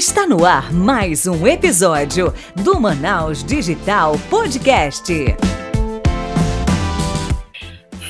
Está no ar mais um episódio do Manaus Digital Podcast.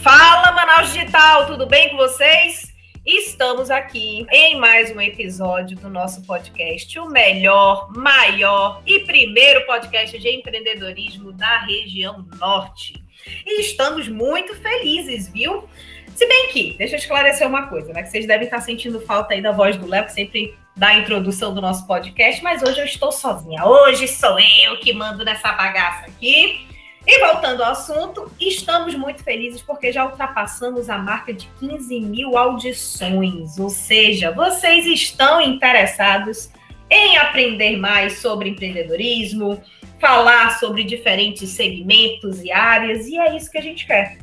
Fala Manaus Digital, tudo bem com vocês? Estamos aqui em mais um episódio do nosso podcast, o melhor, maior e primeiro podcast de empreendedorismo da região norte. E estamos muito felizes, viu? Se bem que, deixa eu esclarecer uma coisa, né? Que vocês devem estar sentindo falta aí da voz do Léo, que sempre dá a introdução do nosso podcast, mas hoje eu estou sozinha. Hoje sou eu que mando nessa bagaça aqui. E voltando ao assunto, estamos muito felizes porque já ultrapassamos a marca de 15 mil audições. Ou seja, vocês estão interessados em aprender mais sobre empreendedorismo, falar sobre diferentes segmentos e áreas, e é isso que a gente quer.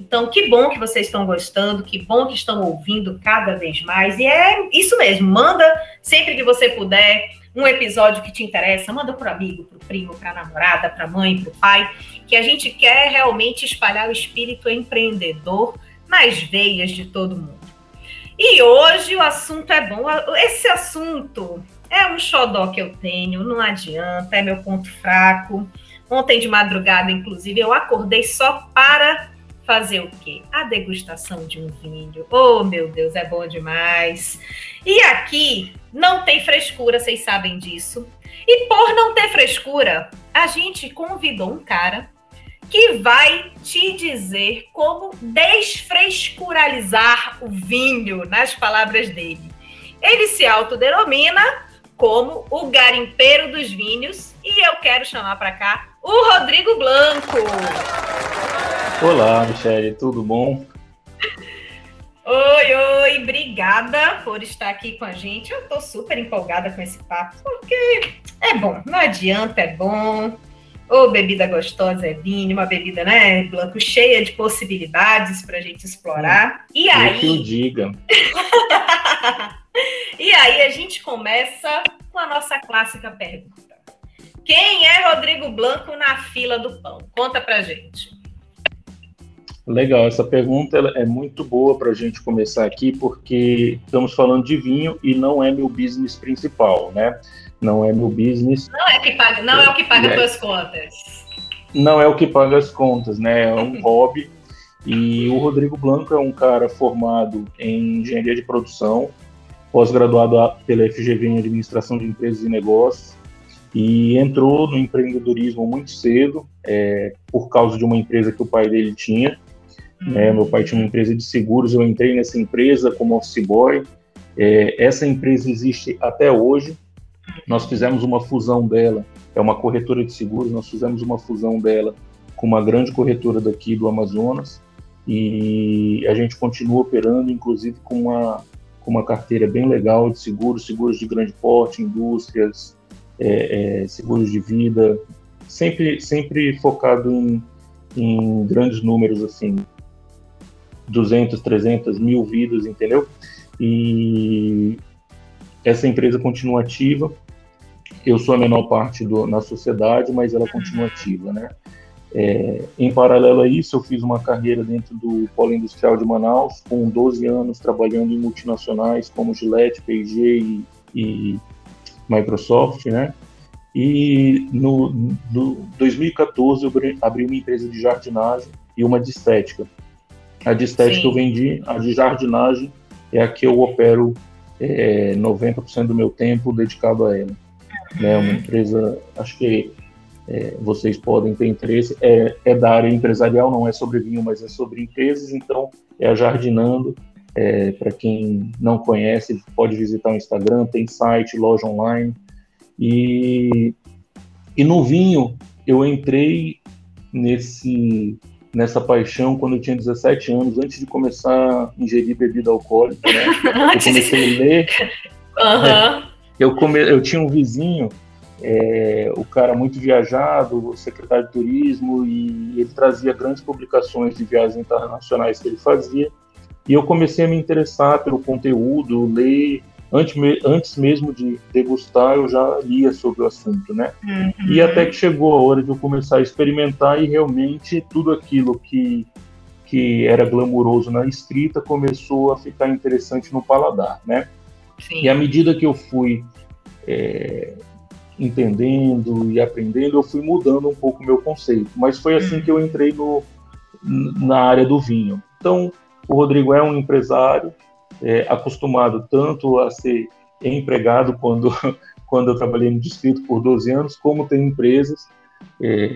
Então, que bom que vocês estão gostando, que bom que estão ouvindo cada vez mais. E é isso mesmo, manda sempre que você puder um episódio que te interessa, manda para amigo, para primo, para namorada, para mãe, para pai, que a gente quer realmente espalhar o espírito empreendedor nas veias de todo mundo. E hoje o assunto é bom. Esse assunto é um xodó que eu tenho, não adianta, é meu ponto fraco. Ontem de madrugada, inclusive, eu acordei só para fazer o quê? A degustação de um vinho. Oh, meu Deus, é bom demais. E aqui não tem frescura, vocês sabem disso. E por não ter frescura, a gente convidou um cara que vai te dizer como desfrescuralizar o vinho, nas palavras dele. Ele se autodenomina como o garimpeiro dos vinhos e eu quero chamar para cá o Rodrigo Blanco. Olá, Michele, tudo bom? Oi, oi, obrigada por estar aqui com a gente. Eu tô super empolgada com esse papo, porque é bom, não adianta, é bom. Ô, oh, bebida gostosa é vinho, uma bebida, né, Blanco, cheia de possibilidades para a gente explorar. E eu aí. Que diga. e aí a gente começa com a nossa clássica pergunta: Quem é Rodrigo Blanco na fila do pão? Conta pra gente. Legal, essa pergunta é muito boa para a gente começar aqui, porque estamos falando de vinho e não é meu business principal, né? Não é meu business. Não é, que paga, não é o que paga é, suas contas. Não é o que paga as contas, né? É um hobby. E o Rodrigo Blanco é um cara formado em engenharia de produção, pós-graduado pela FGV em administração de empresas e negócios, e entrou no empreendedorismo muito cedo, é, por causa de uma empresa que o pai dele tinha. É, meu pai tinha uma empresa de seguros, eu entrei nessa empresa como office boy. É, essa empresa existe até hoje. Nós fizemos uma fusão dela, é uma corretora de seguros, nós fizemos uma fusão dela com uma grande corretora daqui do Amazonas e a gente continua operando, inclusive com uma, com uma carteira bem legal de seguros, seguros de grande porte, indústrias, é, é, seguros de vida, sempre, sempre focado em, em grandes números, assim, 200, 300 mil vidas, entendeu? E essa empresa continua ativa. Eu sou a menor parte do, na sociedade, mas ela continua ativa, né? É, em paralelo a isso, eu fiz uma carreira dentro do Polo Industrial de Manaus, com 12 anos trabalhando em multinacionais como Gillette, P&G e, e, Microsoft, né? E no, no 2014 eu abri uma empresa de jardinagem e uma de estética. A de estética Sim. eu vendi, a de jardinagem é a que eu opero é, 90% do meu tempo dedicado a ela. Uhum. Né, uma empresa, acho que é, vocês podem ter interesse, é, é, da área empresarial, não é sobre vinho, mas é sobre empresas, então é a Jardinando. É, Para quem não conhece, pode visitar o Instagram, tem site, loja online. E, e no vinho, eu entrei nesse nessa paixão quando eu tinha 17 anos, antes de começar a ingerir bebida alcoólica, né? eu comecei a ler. Uhum. Eu, come... eu tinha um vizinho, é, o cara muito viajado, secretário de turismo, e ele trazia grandes publicações de viagens internacionais que ele fazia. E eu comecei a me interessar pelo conteúdo, ler, antes, antes mesmo de degustar, eu já lia sobre o assunto, né? Uhum. E até que chegou a hora de eu começar a experimentar e realmente tudo aquilo que, que era glamuroso na escrita começou a ficar interessante no paladar, né? Sim. E à medida que eu fui é, entendendo e aprendendo, eu fui mudando um pouco o meu conceito. Mas foi assim uhum. que eu entrei no, na área do vinho. Então, o Rodrigo é um empresário, é, acostumado tanto a ser empregado quando, quando eu trabalhei no distrito por 12 anos, como tem empresas. É,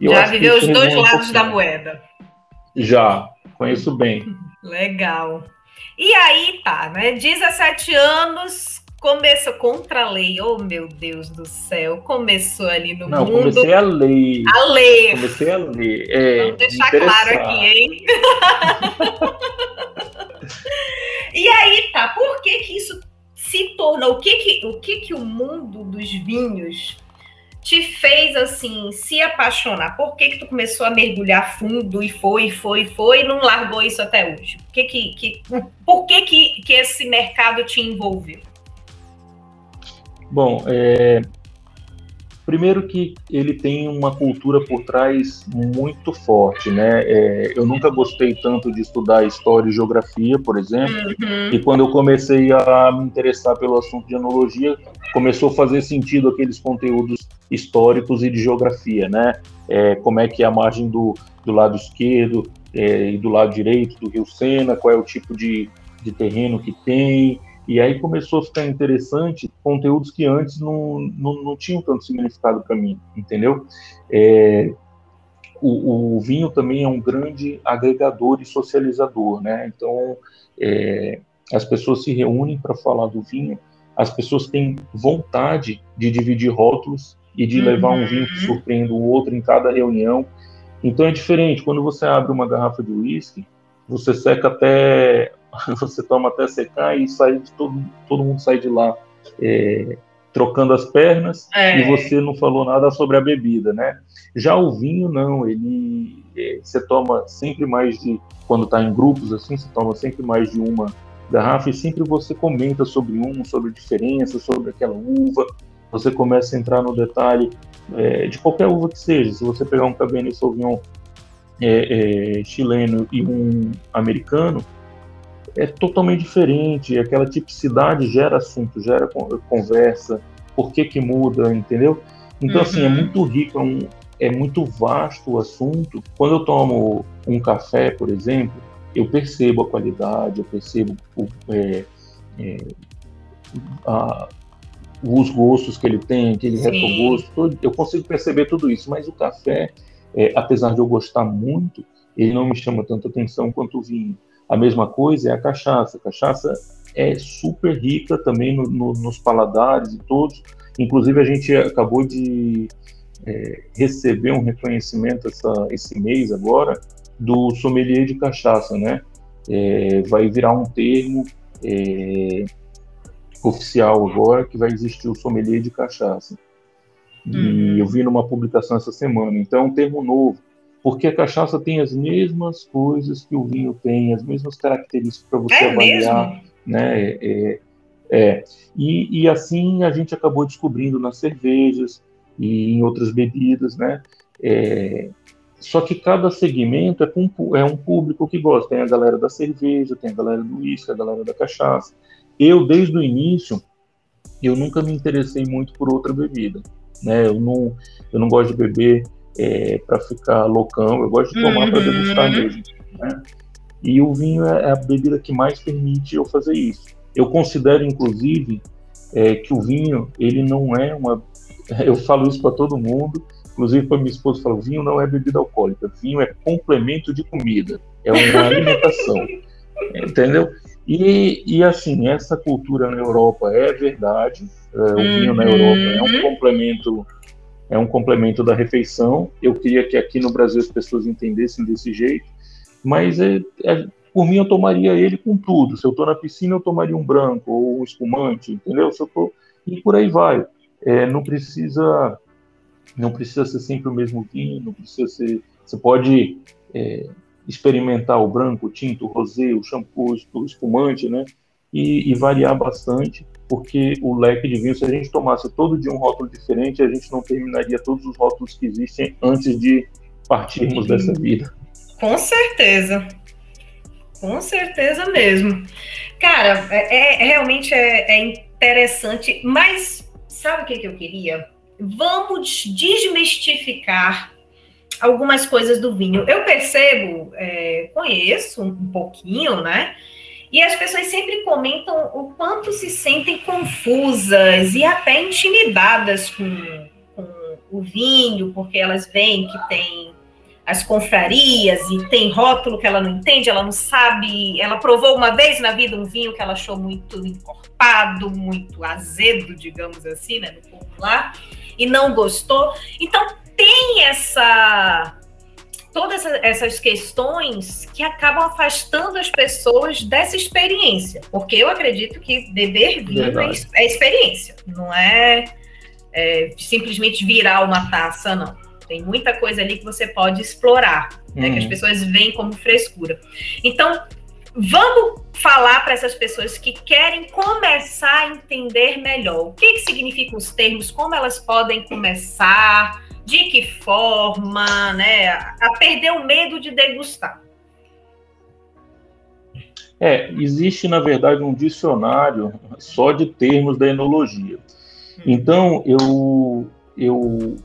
Já viveu os dois lados da moeda. Já, conheço bem. Legal. E aí tá, né? 17 anos, começou contra a lei. Oh, meu Deus do céu. Começou ali no Não, mundo. comecei a lei. A lei. Comecei a ler. É, Vamos deixar claro aqui, hein? e aí tá, por que que isso se tornou? O que que o, que que o mundo dos vinhos te fez assim se apaixonar? Por que que tu começou a mergulhar fundo e foi, foi, foi e não largou isso até hoje? Por que que, que, por que, que, que esse mercado te envolveu? Bom, é, primeiro que ele tem uma cultura por trás muito forte, né? É, eu nunca gostei tanto de estudar história e geografia, por exemplo, uhum. e quando eu comecei a me interessar pelo assunto de enologia, começou a fazer sentido aqueles conteúdos históricos e de geografia, né? É, como é que é a margem do, do lado esquerdo é, e do lado direito do Rio Sena, qual é o tipo de, de terreno que tem, e aí começou a ficar interessante conteúdos que antes não, não, não tinham tanto significado para mim, entendeu? É, o, o, vinho também é um grande agregador e socializador, né? Então, é, as pessoas se reúnem para falar do vinho, as pessoas têm vontade de dividir rótulos e de uhum. levar um vinho que uhum. surpreenda o outro em cada reunião. Então é diferente, quando você abre uma garrafa de uísque, você seca até você toma até secar e sai de todo, todo mundo sai de lá é, trocando as pernas é. e você não falou nada sobre a bebida, né? Já o vinho não, ele é, você toma sempre mais de quando está em grupos assim, você toma sempre mais de uma garrafa e sempre você comenta sobre um, sobre diferença, sobre aquela uva. Você começa a entrar no detalhe é, de qualquer uva que seja. Se você pegar um Cabernet Sauvignon é, é, chileno e um americano, é totalmente diferente. Aquela tipicidade gera assunto, gera conversa. Por que que muda, entendeu? Então, uhum. assim, é uhum. muito rico, é, um, é muito vasto o assunto. Quando eu tomo um café, por exemplo, eu percebo a qualidade, eu percebo o, é, é, a, os gostos que ele tem, aquele retrogosto, eu consigo perceber tudo isso. Mas o café, é, apesar de eu gostar muito, ele não me chama tanta atenção quanto o vinho. A mesma coisa é a cachaça. A cachaça é super rica também no, no, nos paladares e todos. Inclusive, a gente acabou de é, receber um reconhecimento essa, esse mês agora do sommelier de cachaça, né? É, vai virar um termo é, oficial agora que vai existir o sommelier de cachaça. E uhum. eu vi numa publicação essa semana. Então, é um termo novo porque a cachaça tem as mesmas coisas que o vinho tem, as mesmas características para você é avaliar, mesmo? né? É, é, é. E, e, assim a gente acabou descobrindo nas cervejas e em outras bebidas, né? É, só que cada segmento é, um, é um público que gosta. Tem a galera da cerveja, tem a galera do uísque, a galera da cachaça. Eu, desde o início, eu nunca me interessei muito por outra bebida. Né? Eu, não, eu não gosto de beber é, para ficar loucão, eu gosto de tomar uhum. para degustar mesmo. Né? E o vinho é, é a bebida que mais permite eu fazer isso. Eu considero, inclusive, é, que o vinho, ele não é uma. Eu falo isso para todo mundo, inclusive para minha esposa, falo: vinho não é bebida alcoólica, vinho é complemento de comida, é uma alimentação. entendeu? E, e assim, essa cultura na Europa é verdade, é, o vinho na Europa é um uhum. complemento é um complemento da refeição. Eu queria que aqui no Brasil as pessoas entendessem desse jeito, mas é, é, por mim eu tomaria ele com tudo. Se eu estou na piscina, eu tomaria um branco ou um espumante, entendeu? Se eu tô... E por aí vai. É, não precisa não precisa ser sempre o mesmo vinho, não precisa ser. Você pode é, experimentar o branco, o tinto, o rosé, o shampoo, o espumante, né? E, e variar bastante porque o leque de vinho, se a gente tomasse todo dia um rótulo diferente, a gente não terminaria todos os rótulos que existem antes de partirmos dessa vida. Com certeza. Com certeza mesmo. Cara, é, é realmente é, é, interessante, mas sabe o que, que eu queria? Vamos desmistificar algumas coisas do vinho. Eu percebo, é, conheço um pouquinho, né? E as pessoas sempre comentam o quanto se sentem confusas e até intimidadas com, com o vinho, porque elas veem que tem as confrarias e tem rótulo que ela não entende, ela não sabe. Ela provou uma vez na vida um vinho que ela achou muito encorpado, muito azedo, digamos assim, né, no popular, e não gostou. Então tem essa todas essas questões que acabam afastando as pessoas dessa experiência. Porque eu acredito que beber vinho é, é, experiência, não é, é, simplesmente virar uma taça, não. Tem muita coisa ali que você pode explorar, né, que as uhum. pessoas veem como frescura. Então, vamos falar para essas pessoas que querem começar a entender melhor o que, que significam os termos, como elas podem começar de que forma, né, a perder o medo de degustar? É, existe na verdade um dicionário só de termos da enologia. Hum. Então eu eu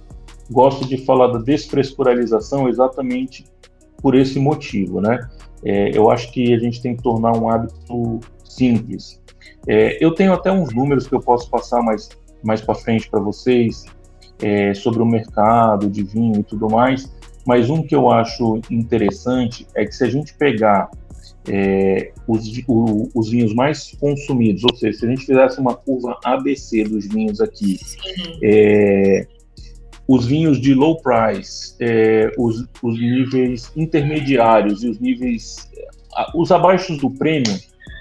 gosto de falar da desfrescuralização exatamente por esse motivo, né? É, eu acho que a gente tem que tornar um hábito simples. É, eu tenho até uns números que eu posso passar mais mais para frente para vocês é, sobre o mercado de vinho e tudo mais, mas um que eu acho interessante é que se a gente pegar é, os, o, os, vinhos mais consumidos, ou seja, se a gente fizesse uma curva ABC dos vinhos aqui, é, os vinhos de low price, é, os, os, níveis intermediários e os níveis, os abaixo do prêmio,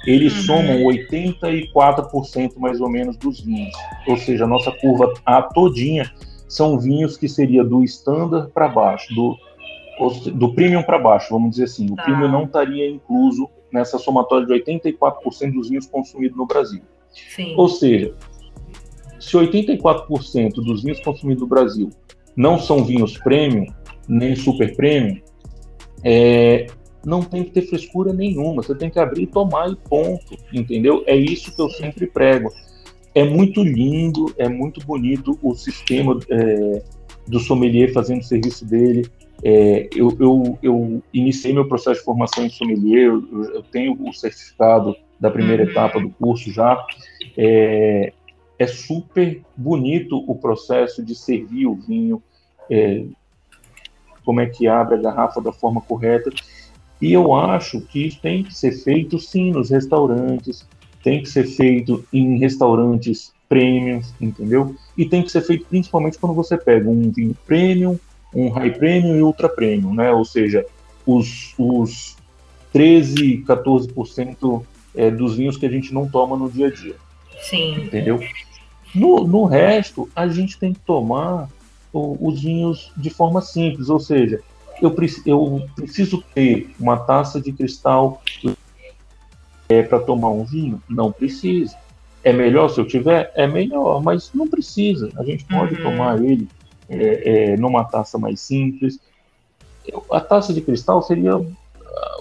eles uhum. somam 84% mais ou menos dos vinhos. Ou seja, a nossa curva A todinha são vinhos que seria do standard para baixo, do, do premium para baixo, vamos dizer assim. O tá. premium não estaria incluso nessa somatória de 84% dos vinhos consumidos no Brasil. Sim. Ou seja, se 84% dos vinhos consumidos no Brasil não são vinhos premium, nem super premium, é, não tem que ter frescura nenhuma. Você tem que abrir e tomar e ponto, entendeu? É isso que eu sempre prego é muito lindo, é muito bonito o sistema é, do sommelier fazendo o serviço dele. É, eu, eu, eu, iniciei meu processo de formação em sommelier, eu, eu tenho o certificado da primeira uhum. etapa do curso já. É, é, super bonito o processo de servir o vinho, é, como é que abre a garrafa da forma correta. E eu acho que isso tem que ser feito sim nos restaurantes, tem que ser feito em restaurantes premium, entendeu? E tem que ser feito principalmente quando você pega um vinho premium, um high premium e ultra premium, né? Ou seja, os, os 13, 14% é, dos vinhos que a gente não toma no dia a dia. Sim. Entendeu? No, no resto, a gente tem que tomar o, os vinhos de forma simples, ou seja, eu, eu preciso ter uma taça de cristal é, para tomar um vinho? Não precisa. É melhor se eu tiver? É melhor, mas não precisa. A gente pode uhum. tomar ele é, é, numa taça mais simples. A taça de cristal seria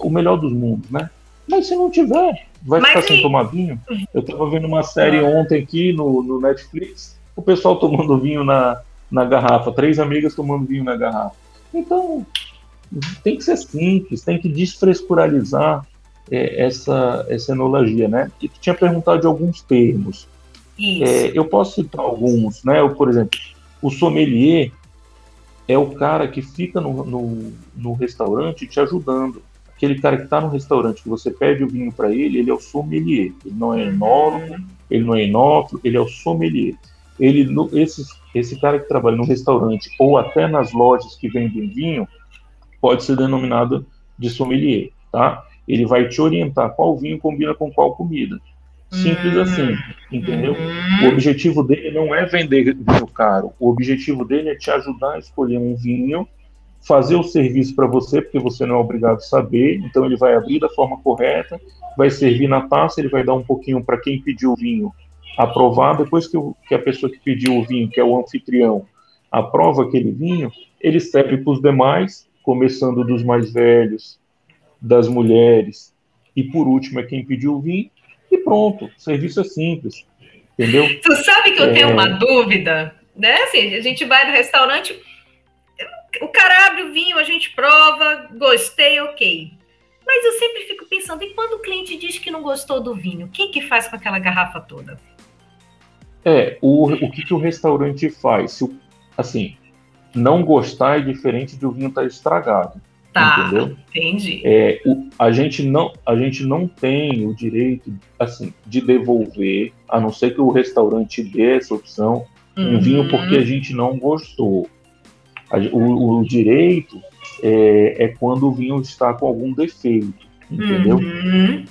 o melhor dos mundos, né? Mas se não tiver, vai mas ficar sem tomar vinho. Eu estava vendo uma série ontem aqui no, no Netflix, o pessoal tomando vinho na, na garrafa, três amigas tomando vinho na garrafa. Então, tem que ser simples, tem que desfrescuralizar é, essa, essa enologia, né? E tu tinha perguntado de alguns termos. É, eu posso citar alguns, né? Eu, por exemplo, o sommelier é o cara que fica no, no, no restaurante te ajudando. Aquele cara que está no restaurante, que você pede o vinho para ele, ele é o sommelier. Ele não é enólogo, uhum. ele não é enófilo, ele é o sommelier. Ele, no, esse, esse cara que trabalha no restaurante ou até nas lojas que vendem vinho, pode ser denominado de sommelier, tá? Ele vai te orientar qual vinho combina com qual comida. Simples hum, assim, entendeu? Hum. O objetivo dele não é vender vinho caro. O objetivo dele é te ajudar a escolher um vinho, fazer o serviço para você, porque você não é obrigado a saber. Então ele vai abrir da forma correta, vai servir na taça, ele vai dar um pouquinho para quem pediu o vinho aprovar. Depois que, o, que a pessoa que pediu o vinho, que é o anfitrião, aprova aquele vinho, ele serve para os demais, começando dos mais velhos, das mulheres, e por último é quem pediu o vinho, e pronto, o serviço é simples. Entendeu? Tu sabe que eu é... tenho uma dúvida, né? Assim, a gente vai no restaurante, o cara abre o vinho, a gente prova, gostei, ok. Mas eu sempre fico pensando, e quando o cliente diz que não gostou do vinho, quem que faz com aquela garrafa toda? É, o, o que, que o restaurante faz? Se, assim, não gostar é diferente de o vinho estar tá estragado. Tá, entendeu? entendi. É, o, a, gente não, a gente não tem o direito assim, de devolver, a não ser que o restaurante dê essa opção, uhum. um vinho porque a gente não gostou. A, o, o, direito é, é, quando o vinho está com algum defeito, entendeu? Uhum.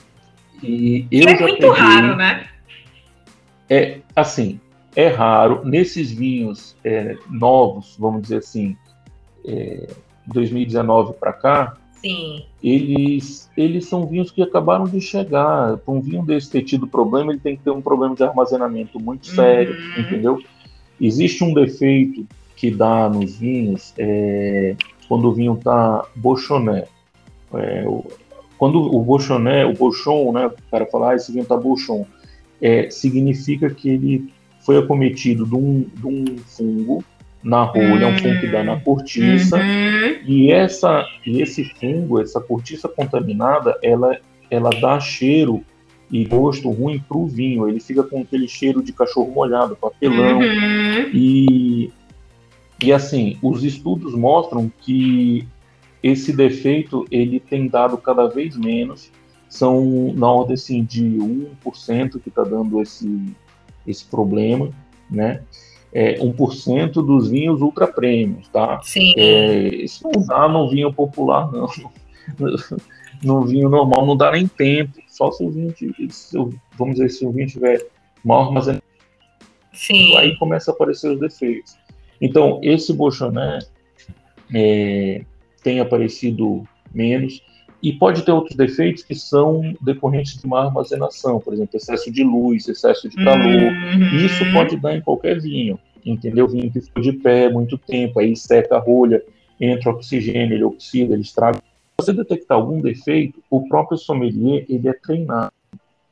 E eu é muito peguei, raro, né? É assim, é raro. Nesses vinhos é, novos, vamos dizer assim, é, 2019 para cá, Sim. Eles, eles são vinhos que acabaram de chegar. Para um vinho desse ter tido problema, ele tem que ter um problema de armazenamento muito sério, uhum. entendeu? Existe um defeito que dá nos vinhos é, quando o vinho está bochoné. É, quando o bochoné, o bochon, né, o cara fala, ah, esse vinho está bochon, é, significa que ele foi acometido de um, de um fungo na rolha, é um fungo que dá na cortiça, uhum. e essa e esse fungo, essa cortiça contaminada, ela ela dá cheiro e gosto ruim para o vinho. Ele fica com aquele cheiro de cachorro molhado, papelão. Uhum. E, e assim, os estudos mostram que esse defeito ele tem dado cada vez menos. São na ordem assim, de 1% que está dando esse, esse problema, né? É, 1% dos vinhos ultra prêmios, tá? Sim. É, isso não dá no vinho popular, não. No vinho normal não dá nem tempo, só se o vinho, se, vamos dizer, se o vinho tiver mal armazenado, Sim. aí começa a aparecer os defeitos. Então, esse Bochoné é, tem aparecido menos, e pode ter outros defeitos que são decorrentes de má armazenação, por exemplo, excesso de luz, excesso de calor. Uhum. Isso pode dar em qualquer vinho, entendeu? Vinho que ficou de pé muito tempo, aí seca a rolha, entra oxigênio, ele oxida, ele estraga. Se você detectar algum defeito, o próprio sommelier ele é treinado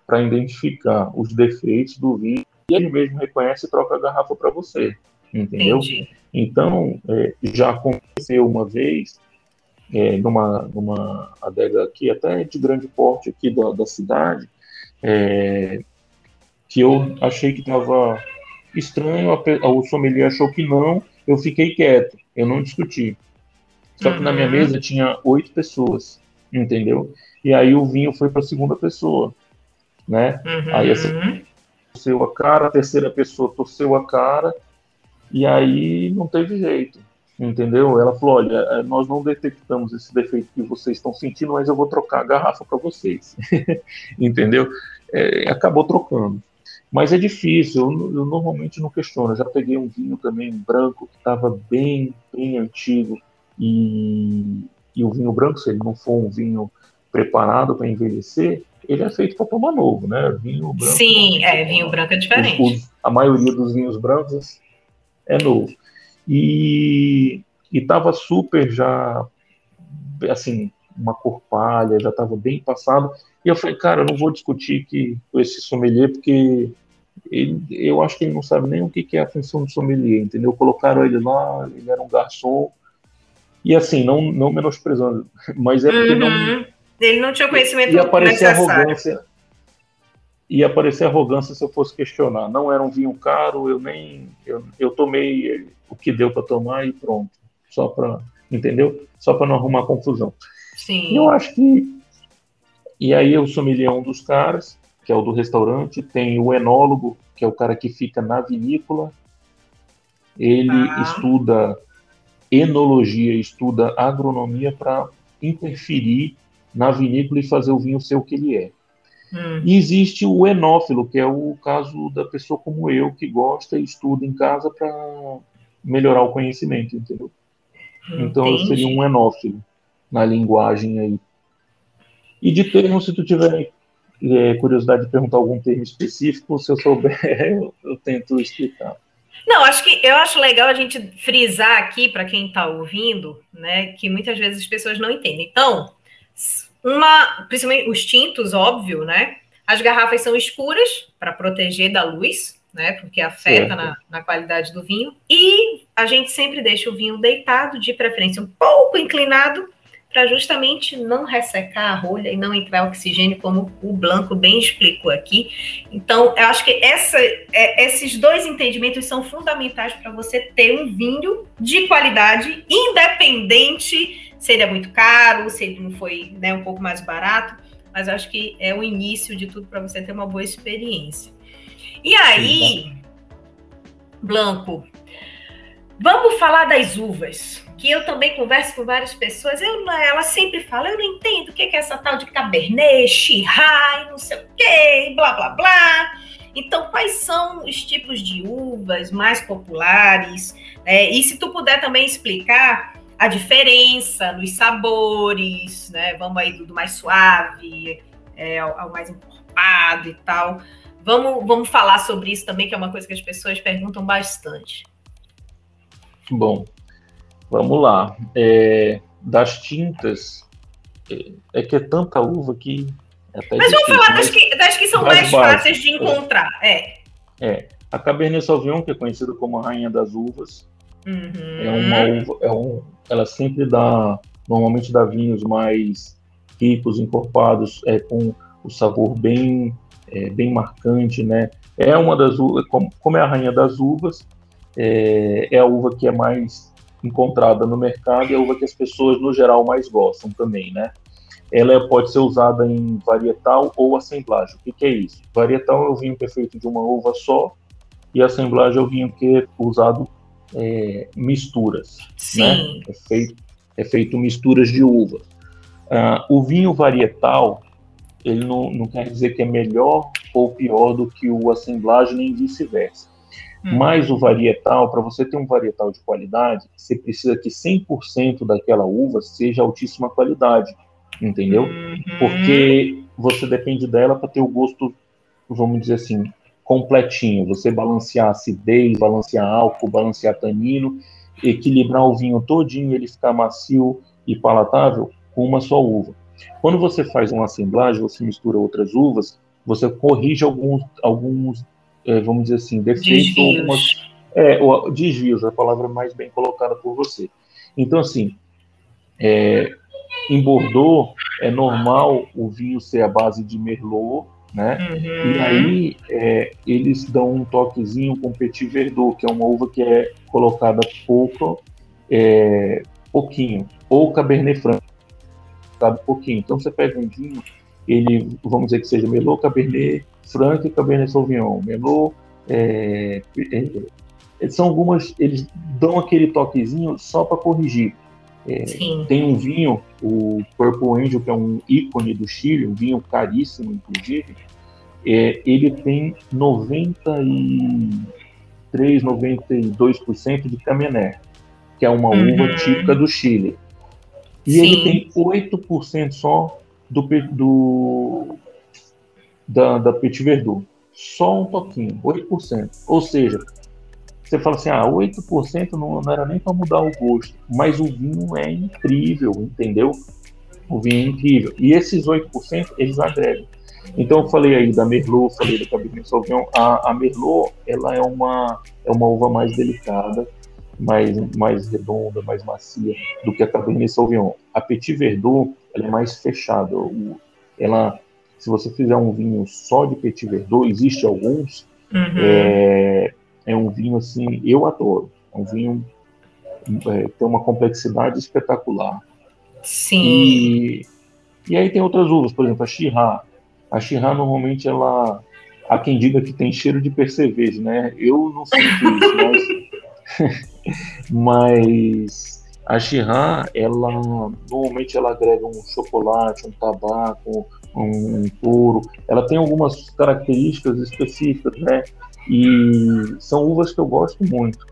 para identificar os defeitos do vinho e ele mesmo reconhece e troca a garrafa para você, entendeu? Entendi. Então, é, já aconteceu uma vez é, numa, numa adega aqui, até de grande porte aqui da, da cidade, é, que eu achei que estava estranho, o sommelier achou que não, eu fiquei quieto, eu não discuti. Só que uhum. na minha uhum. mesa tinha oito pessoas, entendeu? E aí o vinho foi para a segunda pessoa, né? Uhum. Aí a torceu a cara, a terceira pessoa torceu a cara, e aí não teve jeito entendeu? Ela falou: olha, eh, nós não detectamos esse defeito que vocês estão sentindo, mas eu vou trocar a garrafa para vocês, entendeu? É, acabou trocando. Mas é difícil, eu, eu, normalmente não questiono. Eu já peguei um vinho também branco que estava bem, bem antigo, e, e o vinho branco, se ele não for um vinho preparado para envelhecer, ele é feito para tomar novo, né? Vinho branco. Sim, é, vinho branco é diferente. Os, a maioria dos vinhos brancos é novo e estava super já, assim, uma cor palha, já estava bem passado. E eu falei, cara, eu não vou discutir que, com esse sommelier, porque ele, eu acho que ele não sabe nem o que, que é a função do sommelier, entendeu? Colocaram ele lá, ele era um garçom, e assim, não, não menosprezando, mas é porque uhum. não... Ele não tinha conhecimento e aparecer arrogância ia aparecer arrogância se eu fosse questionar. Não era um vinho caro, eu nem eu, eu tomei o que deu para tomar e pronto. Só para, entendeu? Só para não arrumar confusão. Sim. Eu acho que e aí o sommelier é um dos caras, que é o do restaurante, tem o enólogo, que é o cara que fica na vinícola. Ele ah. estuda enologia, estuda agronomia para interferir na vinícola e fazer o vinho ser o que ele é. Hum. E existe o enófilo, que é o caso da pessoa como eu, que gosta e estuda em casa para melhorar o conhecimento, entendeu? Então eu seria um enófilo na linguagem aí. E de termo, se tu tiver é, curiosidade de perguntar algum termo específico, se eu souber, eu, eu tento explicar. Não, acho que eu acho legal a gente frisar aqui para quem está ouvindo, né, que muitas vezes as pessoas não entendem. Então, uma, principalmente os tintos, óbvio, né? As garrafas são escuras para proteger da luz, né? Porque afeta na, na, qualidade do vinho. E a gente sempre deixa o vinho deitado, de preferência um pouco inclinado, para justamente não ressecar a rolha e não entrar oxigênio, como o Blanco bem explicou aqui. Então, eu acho que essa, é, esses dois entendimentos são fundamentais para você ter um vinho de qualidade, independente se ele é muito caro, se ele não foi né, um pouco mais barato, mas acho que é o início de tudo para você ter uma boa experiência. E aí, Blanco, vamos falar das uvas que eu também converso com várias pessoas, eu, ela sempre fala, eu não entendo o que é essa tal de Cabernet, Shiraz, não sei o quê, blá, blá, blá. Então, quais são os tipos de uvas mais populares? É, e se tu puder também explicar a diferença nos sabores, né? Vamos aí do, do mais suave é, ao, ao, mais encorpado e tal. Vamos, vamos falar sobre isso também, que é uma coisa que as pessoas perguntam bastante. Bom, Vamos lá. É, das tintas, é, é, que é tanta uva que. É mas vamos falar das que, das que são mais fáceis de encontrar. É. é. A Cabernet Sauvignon, que é conhecida como a rainha das uvas, uhum. é uma uva. É um, ela sempre dá. Normalmente dá vinhos mais ricos, encorpados, é, com o sabor bem, é, bem marcante, né? É uma das uvas, como, como é a rainha das uvas, é, é a uva que é mais encontrada no mercado e a uva que as pessoas, no geral, mais gostam também, né? Ela pode ser usada em varietal ou assemblagem. O que, que é isso? Varietal é o vinho perfeito de uma uva só e assemblagem é o vinho que é usado é, misturas. Sim. Né? É, feito, é feito misturas de uvas. Ah, o vinho varietal, ele não, não quer dizer que é melhor ou pior do que o assemblagem, nem vice-versa. Hum. Mas o varietal, para você ter um varietal de qualidade, você precisa que 100% daquela uva seja altíssima qualidade, entendeu? Uhum. Porque você depende dela para ter o gosto, vamos dizer assim, completinho. Você balancear acidez, balancear álcool, balancear tanino, equilibrar o vinho todinho, ele ficar macio e palatável com uma só uva. Quando você faz uma assemblagem, você mistura outras uvas, você corrige alguns, alguns vamos dizer assim, desvios. algumas. É, ou, desvios, a palavra mais bem colocada por você. Então, assim, é, em Bordeaux é normal o vinho ser a base de Merlot, né? Uhum. E aí é, eles dão um toquezinho com Petit Verdot, que é uma uva que é colocada pouco, é, pouquinho, ou Cabernet Franc, colocado pouquinho. Então você pega um vinho, ele, vamos dizer que seja Merlot, Cabernet Franc e Cabernet Sauvignon. Merlot, é, é, é, são algumas, eles dão aquele toquezinho só para corrigir. É, tem um vinho, o Purple Angel, que é um ícone do Chile, um vinho caríssimo, inclusive. É, ele tem 93, 92% de Cabernet, que é uma uhum. uva típica do Chile. E Sim. ele tem 8% só do, do, da, da Petit Verdot. Só um toquinho, 8%. Ou seja, você fala assim, ah, 8% não, não era nem para mudar o gosto, mas o vinho é incrível, entendeu? O vinho é incrível. E esses 8% eles agregam. Então eu falei aí da Merlot, falei da Cabernet Sauvignon. A, a Merlot, ela é uma, é uma uva mais delicada, mais, mais redonda, mais macia do que a Cabernet Sauvignon. A Petit Verdot, ela é mais fechada. Ela, se você fizer um vinho só de Petit Verdot, existe alguns, uhum. é, é, um vinho assim, eu adoro. É um vinho é, tem uma complexidade espetacular. Sim. E, e aí tem outras uvas, por exemplo, a Shiraz. A Shiraz normalmente ela há quem diga que tem cheiro de percevejo, né? Eu não sinto isso, mas, mas a Shiraz, ela normalmente ela agrega um chocolate, um tabaco, um touro. Ela tem algumas características específicas, né? E são uvas que eu gosto muito.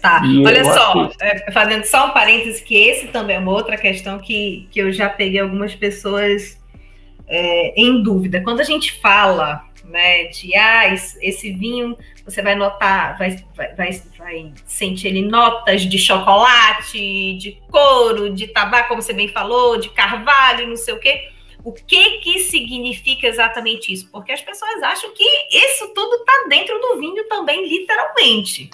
Tá, e olha só, que... É, fazendo só um parênteses, que esse também é uma outra questão que, que eu já peguei algumas pessoas é, em dúvida. Quando a gente fala né, de ah, esse vinho, você vai notar, vai, vai, vai, vai sentir ele notas de chocolate, de couro, de tabaco, como você bem falou, de carvalho, não sei o quê O que que significa exatamente isso? Porque as pessoas acham que isso tudo está dentro do vinho também, literalmente.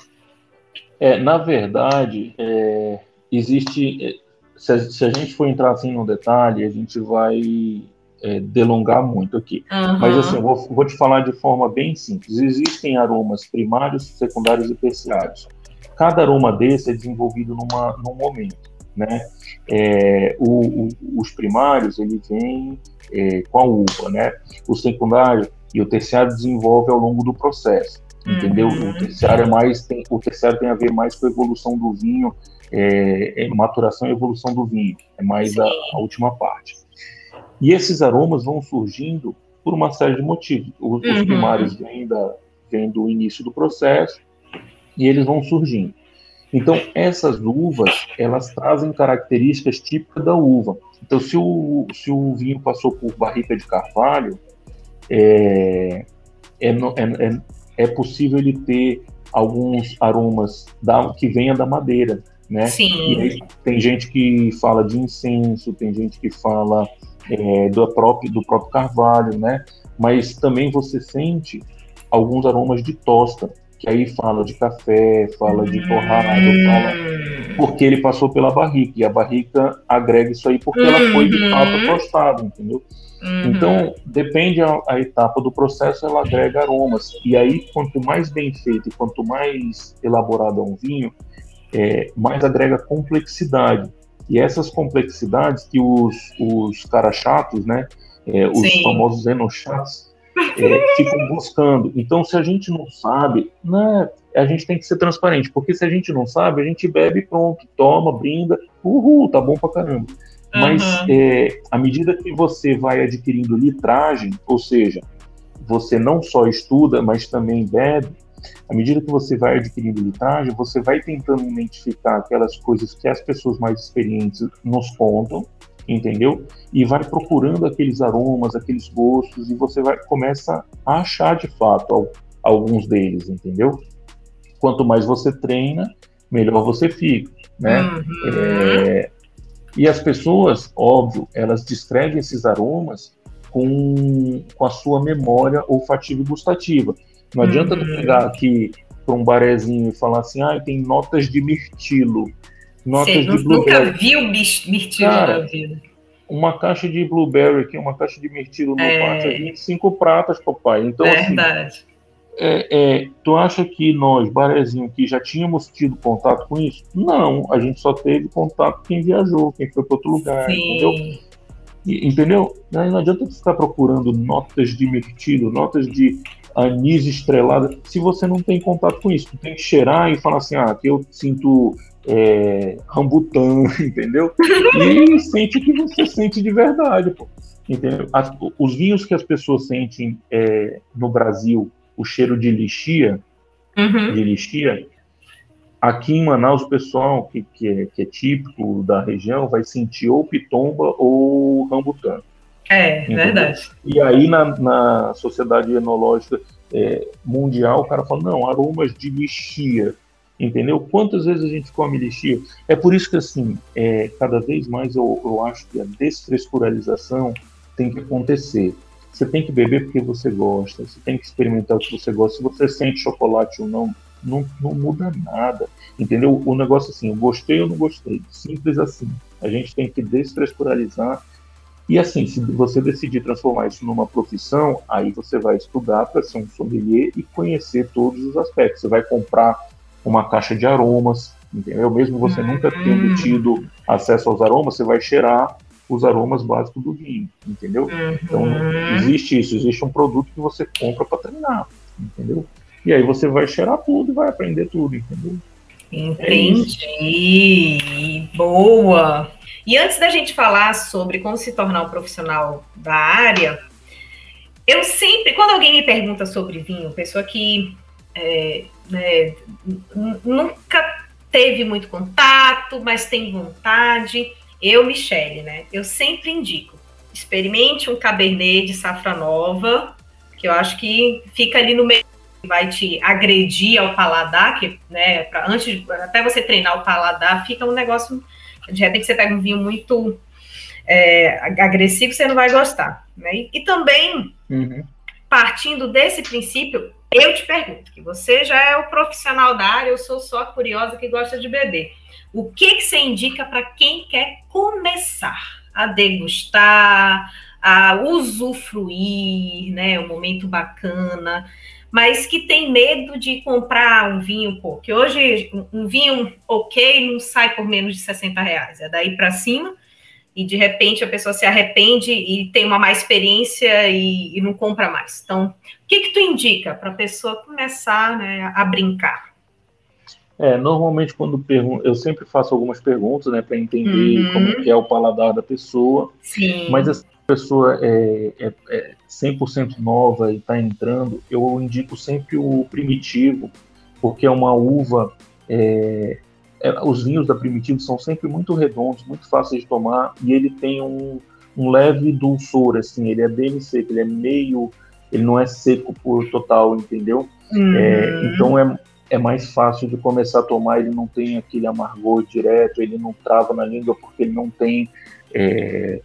É, na verdade, é, existe. É, se a, se a, gente for entrar assim no detalhe, a gente vai é, delongar muito aqui. Uhum. Mas assim, eu vou, vou, te falar de forma bem simples. Existem aromas primários, secundários e terciários. Cada aroma desse é desenvolvido numa, num momento, né? É, o, o, os primários, ele vem é, com a uva, né? O secundário e o terciário desenvolve ao longo do processo, entendeu? Uhum. O terciário é mais tem, o terciário tem a ver mais com a evolução do vinho, é, é maturação e evolução do vinho, é mais a, a, última parte. E esses aromas vão surgindo por uma série de motivos. Os, uhum. os primários vêm, da, vêm do início do processo e eles vão surgindo. Então, essas uvas, elas trazem características típicas da uva. Então, se o, se o vinho passou por barrica de carvalho, é, é, é, é possível ele ter alguns aromas da, que venha da madeira, né? Sim. Aí, tem gente que fala de incenso, tem gente que fala é, do, próprio, do próprio carvalho, né? Mas também você sente alguns aromas de tosta que aí fala de café, fala de torrado, fala hum. porque ele passou pela barrica, e a barrica agrega isso aí porque ela foi de fato uhum. tostada, entendeu? Uhum. Então, depende a, a, etapa do processo, ela agrega aromas. E aí, quanto mais bem feito e quanto mais elaborado é um vinho, é, mais agrega complexidade. E essas complexidades que os, os caras chatos, né, é, os Sim. famosos enochatos, é, ficam buscando. Então, se a gente não sabe, né, a gente tem que ser transparente, porque se a gente não sabe, a gente bebe pronto, toma, brinda, uhul, tá bom pra caramba. Uhum. Mas é, à medida que você vai adquirindo litragem, ou seja, você não só estuda, mas também bebe, à medida que você vai adquirindo litragem, você vai tentando identificar aquelas coisas que as pessoas mais experientes nos contam, entendeu? E vai procurando aqueles aromas, aqueles gostos e você vai começa a achar de fato alguns deles, entendeu? Quanto mais você treina, melhor você fica, né? Uhum. É, e as pessoas, óbvio, elas descrevem esses aromas com, com a sua memória olfativa e gustativa. Não adianta uhum. tu pegar aqui para um barezinho e falar assim, ah, tem notas de mirtilo. Notas Você de nunca viu mirtilo Cara, na vida. Uma caixa de blueberry aqui, uma caixa de mirtilo no é. 25 pratas, papai. Então, assim, Verdade. É, é, tu acha que nós, barezinho aqui, já tínhamos tido contato com isso? Não, a gente só teve contato quem viajou, quem foi para outro lugar, Sim. entendeu? E, entendeu? Não adianta ficar procurando notas de mirtilo, notas de anis estrelada, se você não tem contato com isso. Tu tem que cheirar e falar assim, ah, aqui eu sinto é, rambutan, entendeu? E sente o que você sente de verdade, pô. Entendeu? As, os vinhos que as pessoas sentem é, no Brasil, o cheiro de lixia, uhum. de lixia, aqui em Manaus o pessoal que, que, é, que é típico da região vai sentir ou pitomba ou rambutan. É, entendeu? verdade. E aí na, na sociedade enológica é, mundial o cara fala, não, aromas de lixia entendeu? Quantas vezes a gente come lixia? É por isso que, assim, é, cada vez mais eu, eu acho que a desfrescuralização tem que acontecer. Você tem que beber porque você gosta, você tem que experimentar o que você gosta. Se você sente chocolate ou não, não, não muda nada, entendeu? O negócio assim, eu gostei ou não gostei, simples assim. A gente tem que desfrescuralizar e assim, se você decidir transformar isso numa profissão, aí você vai estudar para ser um sommelier e conhecer todos os aspectos. Você vai comprar uma caixa de aromas, entendeu? Mesmo você uhum. nunca tendo tido acesso aos aromas, você vai cheirar os aromas básicos do vinho, entendeu? Uhum. Então, existe isso, existe um produto que você compra para treinar, entendeu? E aí você vai cheirar tudo e vai aprender tudo, entendeu? Entendi. É Boa. E antes da gente falar sobre como se tornar um profissional da área, eu sempre, quando alguém me pergunta sobre vinho, pessoa que é, né, nunca teve muito contato, mas tem vontade. Eu, Michele, né? Eu sempre indico. Experimente um Cabernet de safra nova, que eu acho que fica ali no meio, vai te agredir ao paladar, que, né, pra, antes, até você treinar o paladar, fica um negócio, de repente você pega um vinho muito é, agressivo, você não vai gostar. Né? E, e também, uhum. partindo desse princípio, eu te pergunto, que você já é o profissional da área, eu sou só curiosa que gosta de beber. O que, que você indica para quem quer começar a degustar, a usufruir, né? Um momento bacana, mas que tem medo de comprar um vinho, pô, que hoje um vinho ok não sai por menos de 60 reais, é daí para cima e de repente a pessoa se arrepende e tem uma má experiência e, e não compra mais. Então, o que que tu indica para a pessoa começar né, a brincar? É, normalmente quando pergunto, eu sempre faço algumas perguntas, né, para entender uhum. como é o paladar da pessoa. Sim. Mas essa pessoa é, é, é 100% nova e está entrando, eu indico sempre o primitivo, porque é uma uva é, é, os vinhos da Primitivo são sempre muito redondos, muito fáceis de tomar, e ele tem um, um leve dulçor, assim, ele é bem seco, ele é meio, ele não é seco por total, entendeu? Uhum. É, então é, é mais fácil de começar a tomar, ele não tem aquele amargor direto, ele não trava na língua porque ele não tem é,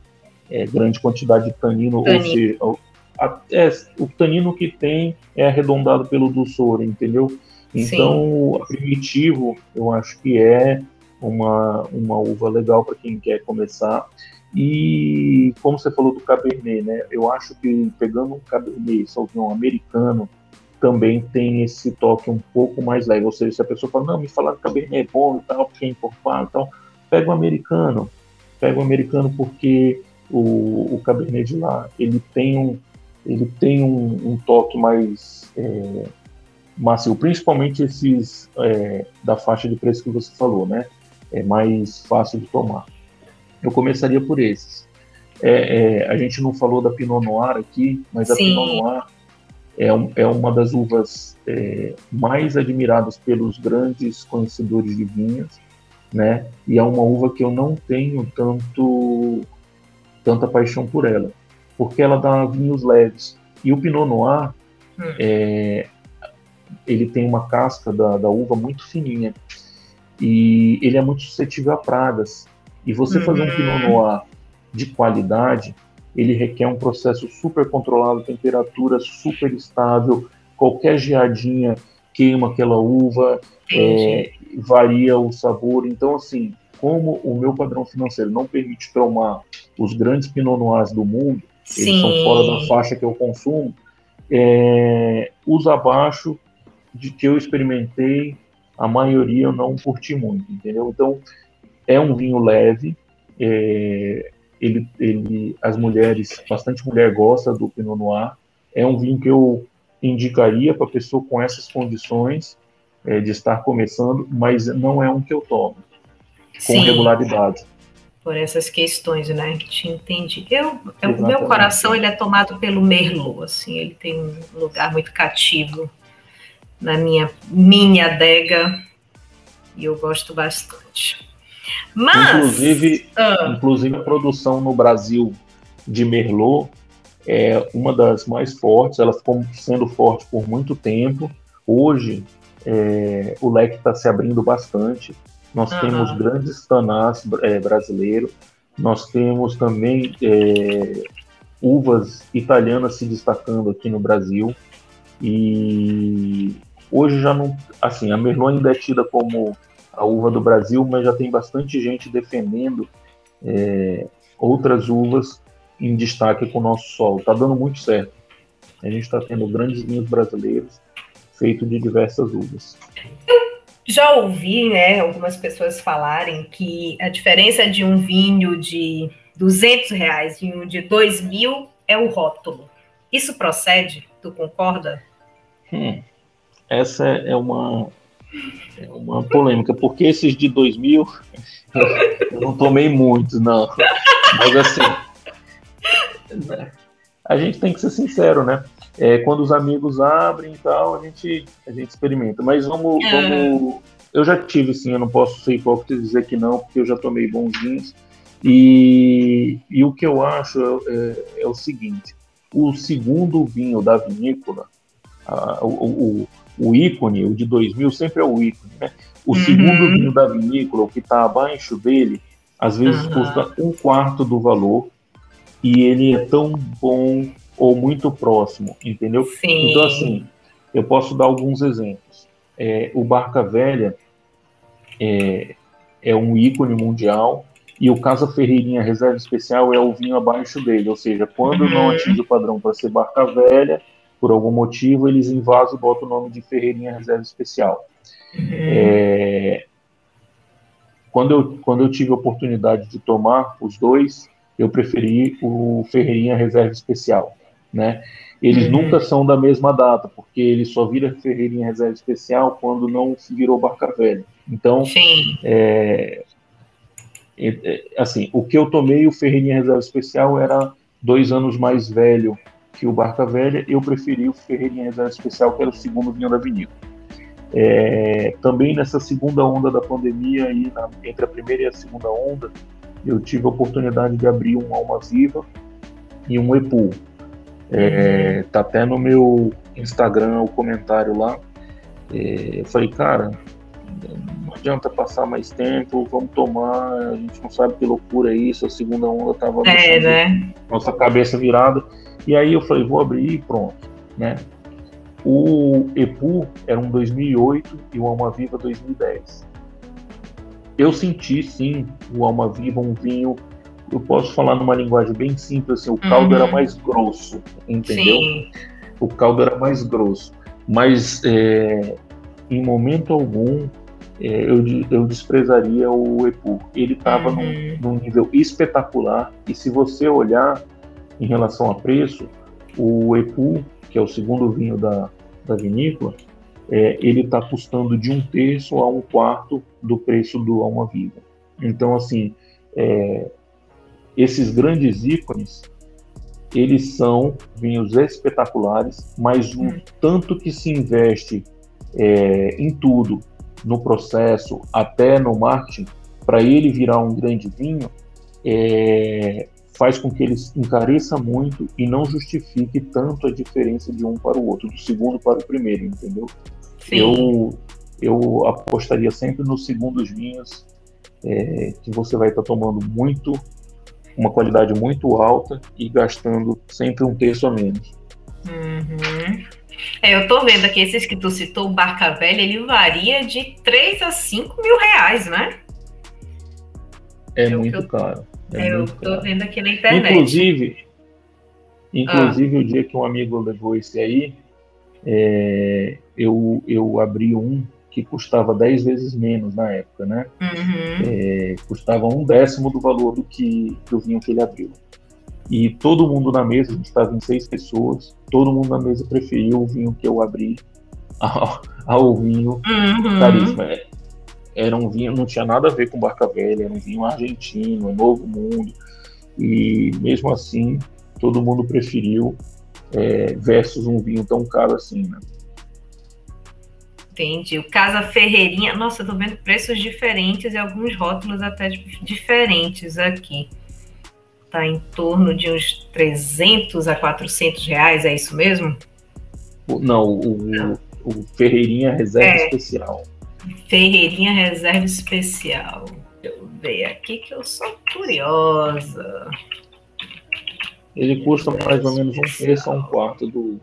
é, grande quantidade de tanino, tanino. ou seja, o, a, é, o tanino que tem é arredondado pelo dulçor, entendeu? Então, Sim. Primitivo, eu acho que é uma, uma uva legal para quem quer começar. E como você falou do Cabernet, né? Eu acho que pegando um Cabernet Sauvignon americano também tem esse toque um pouco mais leve. Ou seja, se a pessoa fala, não, me falaram que Cabernet é bom e tal, porque é importado então pega o americano. Pega o americano porque o, o Cabernet de lá, ele tem um, ele tem um, um toque mais é, macio, principalmente esses é, da faixa de preço que você falou, né? É mais fácil de tomar. Eu começaria por esses. É, é, a gente não falou da Pinot Noir aqui, mas Sim. a Pinot Noir é, um, é uma das uvas é, mais admiradas pelos grandes conhecedores de vinhos, né? E é uma uva que eu não tenho tanto tanta paixão por ela, porque ela dá vinhos leves. E o Pinot Noir, hum. é, ele tem uma casca da, da uva muito fininha e ele é muito suscetível a pragas. E você uhum. fazer um Pinot. Noir de qualidade, ele requer um processo super controlado, temperatura super estável, qualquer geadinha queima aquela uva, é, varia o sabor. Então, assim, como o meu padrão financeiro não permite tomar os grandes Pinot Noirs do mundo, Sim. eles são fora da faixa que eu consumo, é, os abaixo de que eu experimentei, a maioria eu não curti muito, entendeu? Então, é um vinho leve, é, ele, ele, as mulheres, bastante mulher gosta do Pinot Noir, é um vinho que eu indicaria para pessoa com essas condições é, de estar começando, mas não é um que eu tomo com Sim. regularidade. Por essas questões, né? Te entendi. Eu, eu o meu coração ele é tomado pelo Merlot, assim, ele tem um lugar muito cativo na minha, minha adega e eu gosto bastante. Mas, inclusive, ah, inclusive a produção no Brasil de Merlot é uma das mais fortes, ela ficou sendo forte por muito tempo. Hoje é, o leque está se abrindo bastante. Nós temos grandes tanás é, brasileiros, nós temos também é, uvas italianas se destacando aqui no Brasil. E Hoje já não. Assim, a Merlot ainda é tida como a uva do Brasil, mas já tem bastante gente defendendo é, outras uvas em destaque com o nosso solo. Está dando muito certo. A gente está tendo grandes vinhos brasileiros feitos de diversas uvas. Já ouvi, né, algumas pessoas falarem que a diferença de um vinho de 200 reais e um de 2 mil é o rótulo. Isso procede? Tu concorda? Hum, essa é uma, é uma polêmica, porque esses de 2000 eu não tomei muito, não. Mas assim, a gente tem que ser sincero, né? É, quando os amigos abrem e tal, a gente, a gente experimenta. Mas vamos, é. vamos. Eu já tive, sim, eu não posso ser hipócrita e dizer que não, porque eu já tomei bons vinhos. E, e o que eu acho é, é, é o seguinte: o segundo vinho da vinícola, a, o, o, o ícone, o de 2000, sempre é o ícone, né? O uhum. segundo vinho da vinícola, o que está abaixo dele, Às vezes uhum. custa um quarto do valor e ele é tão bom ou muito próximo, entendeu? Sim. Então, assim, eu posso dar alguns exemplos. É, o Barca Velha é, é um ícone mundial e o Casa Ferreirinha Reserva Especial é o vinho abaixo dele, ou seja, quando uhum. não atinge o padrão para ser Barca Velha, por algum motivo, eles invasam e botam o nome de Ferreirinha Reserva Especial. Uhum. É, quando, eu, quando eu tive a oportunidade de tomar os dois, eu preferi o Ferreirinha Reserva Especial, né? Eles uhum. nunca são da mesma data, porque ele só vira Ferreirinha Reserva Especial quando não virou Barca Velha. Então, é, é, é, assim, o que eu tomei, o Ferreirinha Reserva Especial, era dois anos mais velho que o Barca Velha. Eu preferi o Ferreirinha Reserva Especial, que era o segundo vinho da vinícola. É, também nessa segunda onda da pandemia, aí, na, entre a primeira e a segunda onda, eu tive a oportunidade de abrir um Alma Viva e um Epu. É, tá até no meu Instagram o comentário lá. É, eu falei, cara, não adianta passar mais tempo, vamos tomar, a gente não sabe que loucura é isso, a segunda onda tava é, né? nossa cabeça virada. E aí eu falei, vou abrir e pronto, né? O EPU era um 2008 e o Alma Viva 2010. Eu senti sim o Alma Viva um vinho, eu posso falar numa linguagem bem simples assim, o caldo uhum. era mais grosso, entendeu? Sim. O caldo era mais grosso, mas é, em momento algum é, eu, eu desprezaria o EPU. Ele estava uhum. num, num nível espetacular e se você olhar em relação a preço, o EPU, que é o segundo vinho da, da vinícola, é, ele está custando de um terço a um quarto do preço do Alma Viva. Então, assim, é, esses grandes ícones, eles são vinhos espetaculares, mas o hum. tanto que se investe é, em tudo, no processo, até no marketing, para ele virar um grande vinho, é, faz com que ele encareça muito e não justifique tanto a diferença de um para o outro, do segundo para o primeiro, entendeu? Sim. Eu, eu apostaria sempre nos segundos vinhos, é, que você vai estar tá tomando muito, uma qualidade muito alta e gastando sempre um terço a menos. Uhum. É, eu tô vendo aqui, esses que tu citou, o Barca Velha, ele varia de 3 a 5 mil reais, né? É, é muito eu, caro. É, eu tô vendo aqui na internet. Inclusive, inclusive ah. o dia que um amigo levou esse aí, é, eu, eu abri um que custava 10 vezes menos na época, né? Uhum. É, custava um décimo do valor do que do vinho que ele abriu. E todo mundo na mesa, a gente estava em seis pessoas, todo mundo na mesa preferiu o vinho que eu abri ao, ao vinho uhum. caríssimo. É, era um vinho, não tinha nada a ver com Barca Velha, era um vinho argentino, um novo mundo. E mesmo assim, todo mundo preferiu é, versus um vinho tão caro assim, né? Entendi. O Casa Ferreirinha, nossa, eu tô vendo preços diferentes e alguns rótulos até diferentes aqui. Tá em torno de uns 300 a 400 reais, é isso mesmo? Não, o, o, o Ferreirinha Reserva é. Especial. Ferreirinha Reserva Especial. Deixa eu ver aqui que eu sou curiosa. Ele custa mais ou menos um terço a um quarto do,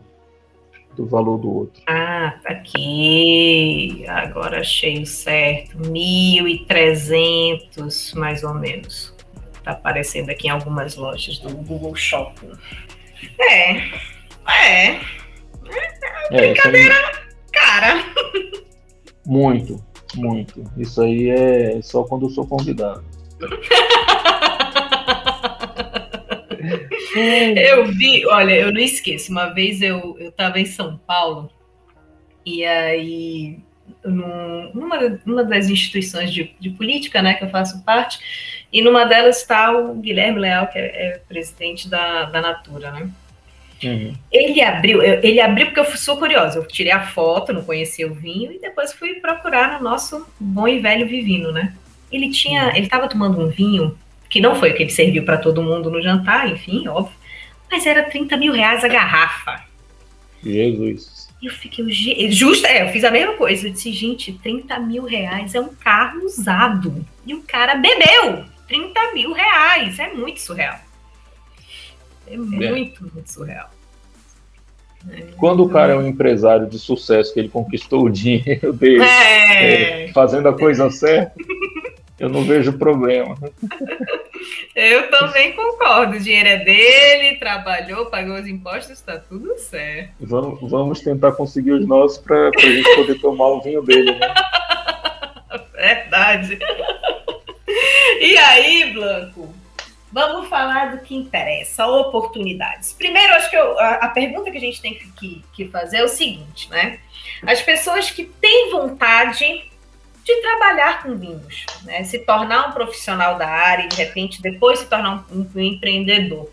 do valor do outro. Ah, tá aqui. Agora achei o certo. 1.300, mais ou menos. Tá aparecendo aqui em algumas lojas do Google Shopping. É. É. é, brincadeira é, cara. Muito, muito. Isso aí é só quando eu sou convidado. eu vi, olha, eu não esqueço. Uma vez eu estava em São Paulo e aí num, numa, numa das instituições de, de, política, né, que eu faço parte, e numa delas está o Guilherme Leal, que é, é presidente da, da Natura, né? Uhum. Ele abriu, ele abriu porque eu sou curiosa. Eu tirei a foto, não conhecia o vinho e depois fui procurar no nosso bom e velho Vivino, né? Ele tinha, uhum. ele estava tomando um vinho que não foi o que ele serviu para todo mundo no jantar, enfim, óbvio, mas era 30 mil reais a garrafa. Jesus. Eu fiquei, justo, é, eu fiz a mesma coisa. Eu disse, gente, 30 mil reais é um carro usado. E o cara bebeu. 30 mil reais. É muito surreal. É muito, é. muito surreal. É. Quando o cara é um empresário de sucesso, que ele conquistou o dinheiro dele é. É, fazendo a coisa certa, eu não vejo problema. Eu também concordo. O dinheiro é dele, trabalhou, pagou os impostos, está tudo certo. Vamos, vamos tentar conseguir os nossos para a gente poder tomar o vinho dele, né? Verdade. E aí, Blanco? Vamos falar do que interessa, oportunidades. Primeiro, acho que eu, a, a, pergunta que a gente tem que, que fazer é o seguinte, né? As pessoas que têm vontade de trabalhar com vinhos, né? se tornar um profissional da área e, de repente, depois se tornar um, um empreendedor.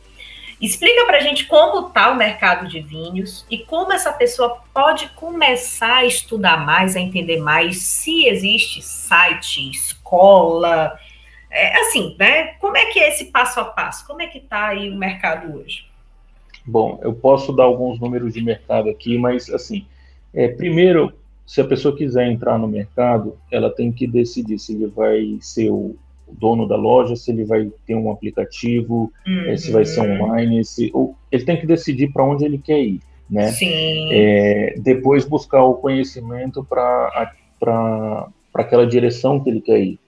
Explica para a gente como está o mercado de vinhos e como essa pessoa pode começar a estudar mais, a entender mais se existe site, escola, é, assim, né? Como é que é esse passo a passo? Como é que está aí o mercado hoje? Bom, eu posso dar alguns números de mercado aqui, mas assim, é, primeiro se a pessoa quiser entrar no mercado, ela tem que decidir se ele vai ser o dono da loja, se ele vai ter um aplicativo, uhum. se vai ser uhum. online, se, ou, ele tem que decidir para onde ele quer ir, né? Sim. É, depois buscar o conhecimento para aquela direção que ele quer ir.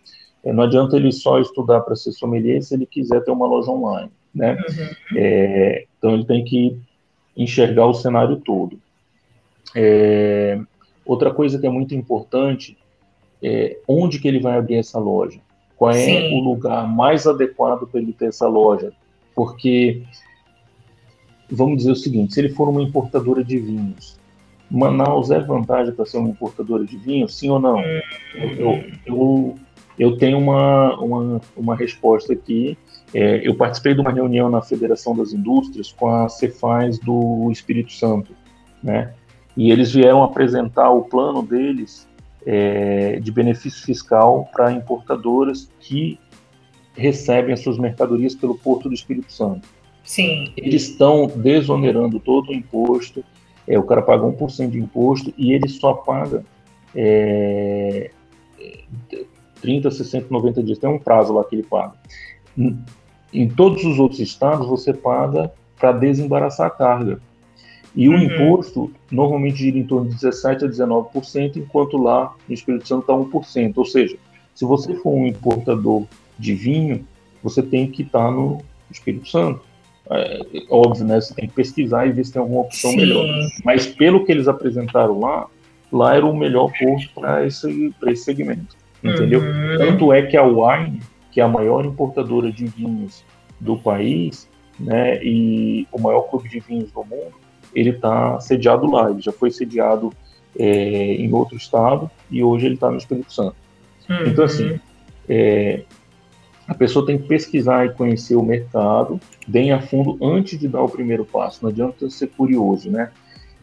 É, não adianta ele só estudar para ser sommelier se ele quiser ter uma loja online, né? Uhum. É, então ele tem que enxergar o cenário todo. É, Outra coisa que é muito importante é onde que ele vai abrir essa loja. Qual é Sim. o lugar mais adequado para ele ter essa loja? Porque, vamos dizer o seguinte, se ele for uma importadora de vinhos, Manaus é vantagem para ser uma importadora de vinhos, sim ou não? Eu, eu, eu tenho uma, uma, uma resposta aqui. É, eu participei de uma reunião na Federação das Indústrias com a Cefaz do Espírito Santo, né? e eles vieram apresentar o plano deles é, de benefício fiscal para importadoras que recebem as suas mercadorias pelo Porto do Espírito Santo. Sim. Eles estão desonerando todo o imposto, é, o cara paga 1% de imposto e ele só paga é, 30, 60, 90 dias, tem um prazo lá que ele paga. Em, em todos os outros estados, você paga para desembaraçar a carga. E uhum. o imposto normalmente gira em torno de 17% a 19%, enquanto lá no Espírito Santo está 1%. Ou seja, se você for um importador de vinho, você tem que estar tá no Espírito Santo. É, óbvio, né? Você tem que pesquisar e ver se tem alguma opção Sim. melhor. Mas pelo que eles apresentaram lá, lá era o melhor porto para esse, esse segmento. Entendeu? Uhum. Tanto é que a Wine, que é a maior importadora de vinhos do país, né, e o maior clube de vinhos do mundo, ele está sediado lá. Ele já foi sediado é, em outro estado e hoje ele está no Espírito Santo. Uhum. Então, assim, é, a pessoa tem que pesquisar e conhecer o mercado bem a fundo antes de dar o primeiro passo. Não adianta ser curioso, né?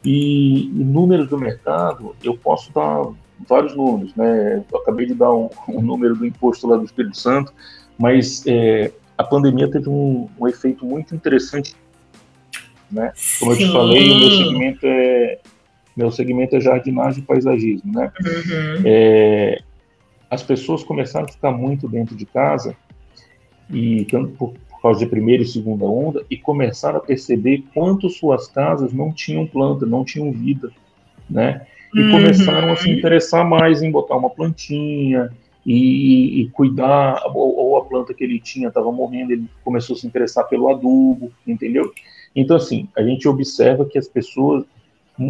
E, e números do mercado, eu posso dar vários números, né? Eu acabei de dar um, um número do imposto lá do Espírito Santo, mas é, a pandemia teve um, um efeito muito interessante né? Como Sim. eu te falei, o meu segmento é meu segmento é jardinagem e paisagismo, né? Uhum. É, as pessoas começaram a ficar muito dentro de casa e tanto por, por, causa de primeira e segunda onda e começaram a perceber quanto suas casas não tinham planta, não tinham vida, né? E uhum. começaram a se interessar mais em botar uma plantinha e, e cuidar ou, ou, a planta que ele tinha estava morrendo, ele começou a se interessar pelo adubo, entendeu? Então, assim, a gente observa que as pessoas,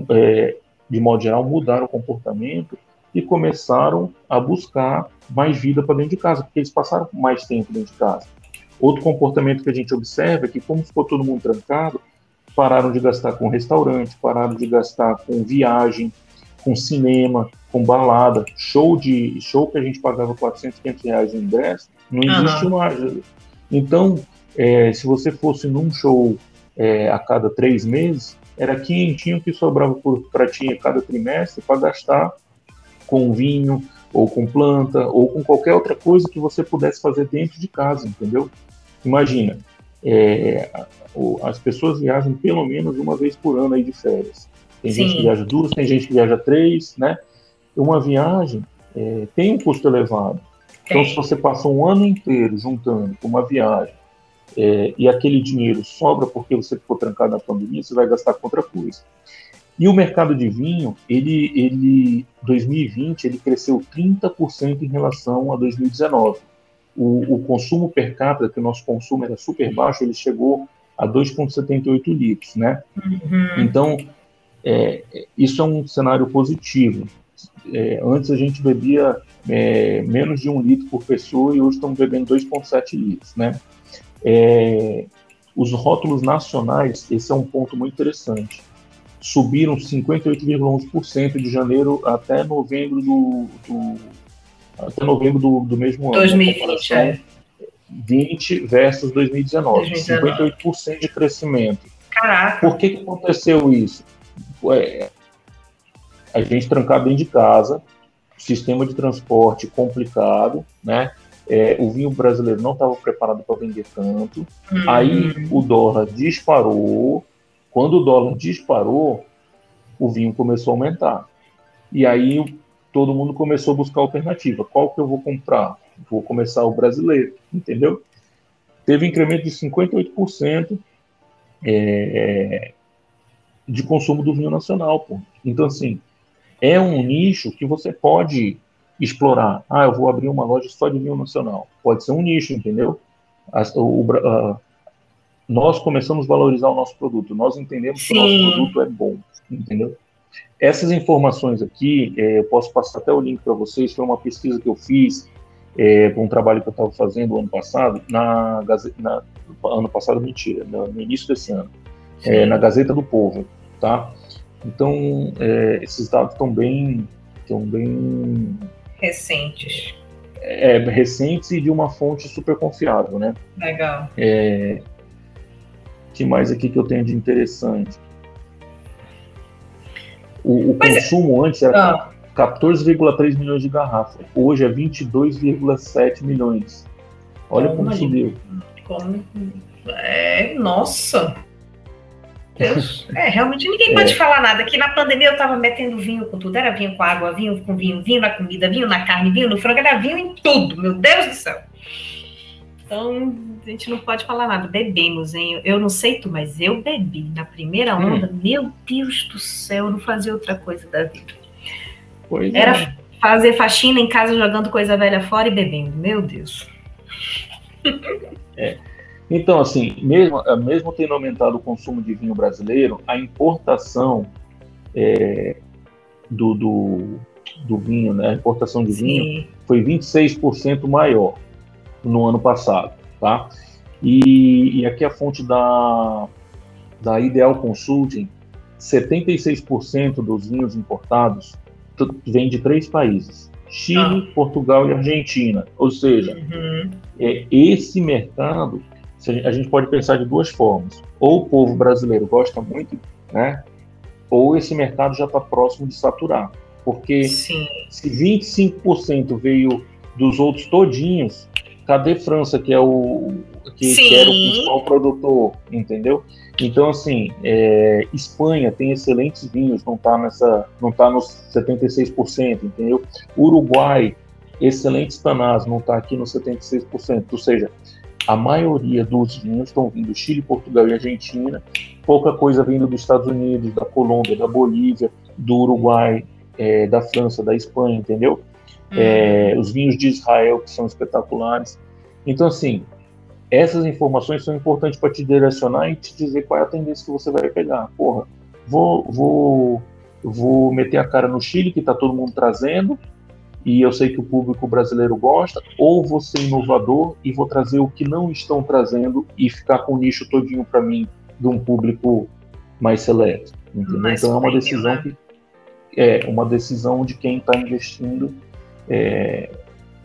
é, de modo geral, mudaram o comportamento e começaram a buscar mais vida para dentro de casa, porque eles passaram mais tempo dentro de casa. Outro comportamento que a gente observa é que, como ficou todo mundo trancado, pararam de gastar com restaurante, pararam de gastar com viagem, com cinema, com balada, show de show que a gente pagava 400, 500 reais no ingresso, não existe uhum. mais. Então, é, se você fosse num show é, a cada três meses, era quinhentinho que sobrava para ti a cada trimestre para gastar com vinho, ou com planta, ou com qualquer outra coisa que você pudesse fazer dentro de casa, entendeu? Imagina, é, as pessoas viajam pelo menos uma vez por ano aí de férias. Tem Sim. gente que viaja duas, tem gente que viaja três, né? Uma viagem é, tem um custo elevado. Então, se você passa um ano inteiro juntando uma viagem é, e aquele dinheiro sobra porque você ficou trancado na pandemia, você vai gastar com outra coisa. E o mercado de vinho, ele, ele 2020, ele cresceu 30% em relação a 2019. O, o, consumo per capita, que o nosso consumo era super baixo, ele chegou a 2,78 litros, né? Uhum. Então, é, isso é um cenário positivo. É, antes a gente bebia é, menos de um litro por pessoa e hoje estamos bebendo 2,7 litros, né? É, os rótulos nacionais, esse é um ponto muito interessante subiram 58,11% de janeiro até novembro do, do até novembro do, do mesmo ano. 2020, é. 20 versus 2019, 2019. 58% de crescimento. Caraca. Por que, que aconteceu isso? É, a gente trancado dentro de casa, sistema de transporte complicado, né? É, o vinho brasileiro não estava preparado para vender tanto. Uhum. Aí o dólar disparou, quando o dólar disparou, o vinho começou a aumentar. E aí todo mundo começou a buscar alternativa. Qual que eu vou comprar? Vou começar o brasileiro, entendeu? Teve incremento de 58% é, de consumo do vinho nacional. Pô. Então, assim, é um nicho que você pode explorar. Ah, eu vou abrir uma loja só de vinho nacional. Pode ser um nicho, entendeu? o, a, nós começamos a valorizar o nosso produto, nós entendemos Sim. que o nosso produto é bom, entendeu? Essas informações aqui, é, eu posso passar até o link para vocês, foi uma pesquisa que eu fiz é, um trabalho que eu estava fazendo ano passado, na, na ano passado, mentira, no, no início desse ano, é, na Gazeta do Povo, tá? Então, é, esses dados estão bem, estão bem recentes. É, recentes e de uma fonte super confiável, né? Legal. É, que mais aqui que eu tenho de interessante? O, o é. consumo é. antes era ah. 14,3 milhões de garrafas. Hoje é 22,7 milhões. Olha como, como subiu. Como... É, nossa. Deus. É, realmente ninguém pode é. falar nada. Que na pandemia eu tava metendo vinho com tudo. Era vinho com água, vinho com vinho, vinho na comida, vinho na carne, vinho no frango, era vinho em tudo. Meu Deus do céu. Então, a gente não pode falar nada. Bebemos, hein? Eu não sei tu, mas eu bebi na primeira hum. onda. Hum. Meu Deus do céu, eu não fazia outra coisa da vida. Pois Era é. fazer faxina em casa jogando coisa velha fora e bebendo. Meu Deus. É. Então, assim, mesmo, mesmo tendo aumentado o consumo de vinho brasileiro, a importação é, do, do, do, vinho, né, a importação de Sim. vinho foi 26% maior no ano passado, tá? E, e aqui a fonte da, da Ideal Consulting, 76% dos vinhos importados vem de três países: Chile, ah. Portugal e Argentina. Ou seja, uhum. é, esse mercado a gente pode pensar de duas formas: ou o povo brasileiro gosta muito, né? Ou esse mercado já está próximo de saturar, porque Sim. se 25% veio dos outros todinhos, cadê França, que é o que, que era o principal produtor, entendeu? Então, assim, é, Espanha tem excelentes vinhos, não está nessa, não está nos 76%, entendeu? Uruguai, excelentes tanás, não está aqui nos 76%, ou seja, a maioria dos vinhos estão vindo do Chile, Portugal e Argentina, pouca coisa vindo dos Estados Unidos, da Colômbia, da Bolívia, do Uruguai, é, da França, da Espanha, entendeu? É, os vinhos de Israel, que são espetaculares. Então, assim, essas informações são importantes para te direcionar e te dizer qual é a tendência que você vai pegar. Porra, vou, vou, vou meter a cara no Chile, que está todo mundo trazendo, e eu sei que o público brasileiro gosta, ou vou ser inovador e vou trazer o que não estão trazendo e ficar com o nicho todinho para mim de um público mais seleto. Mais então é uma decisão né? que é uma decisão de quem está investindo é,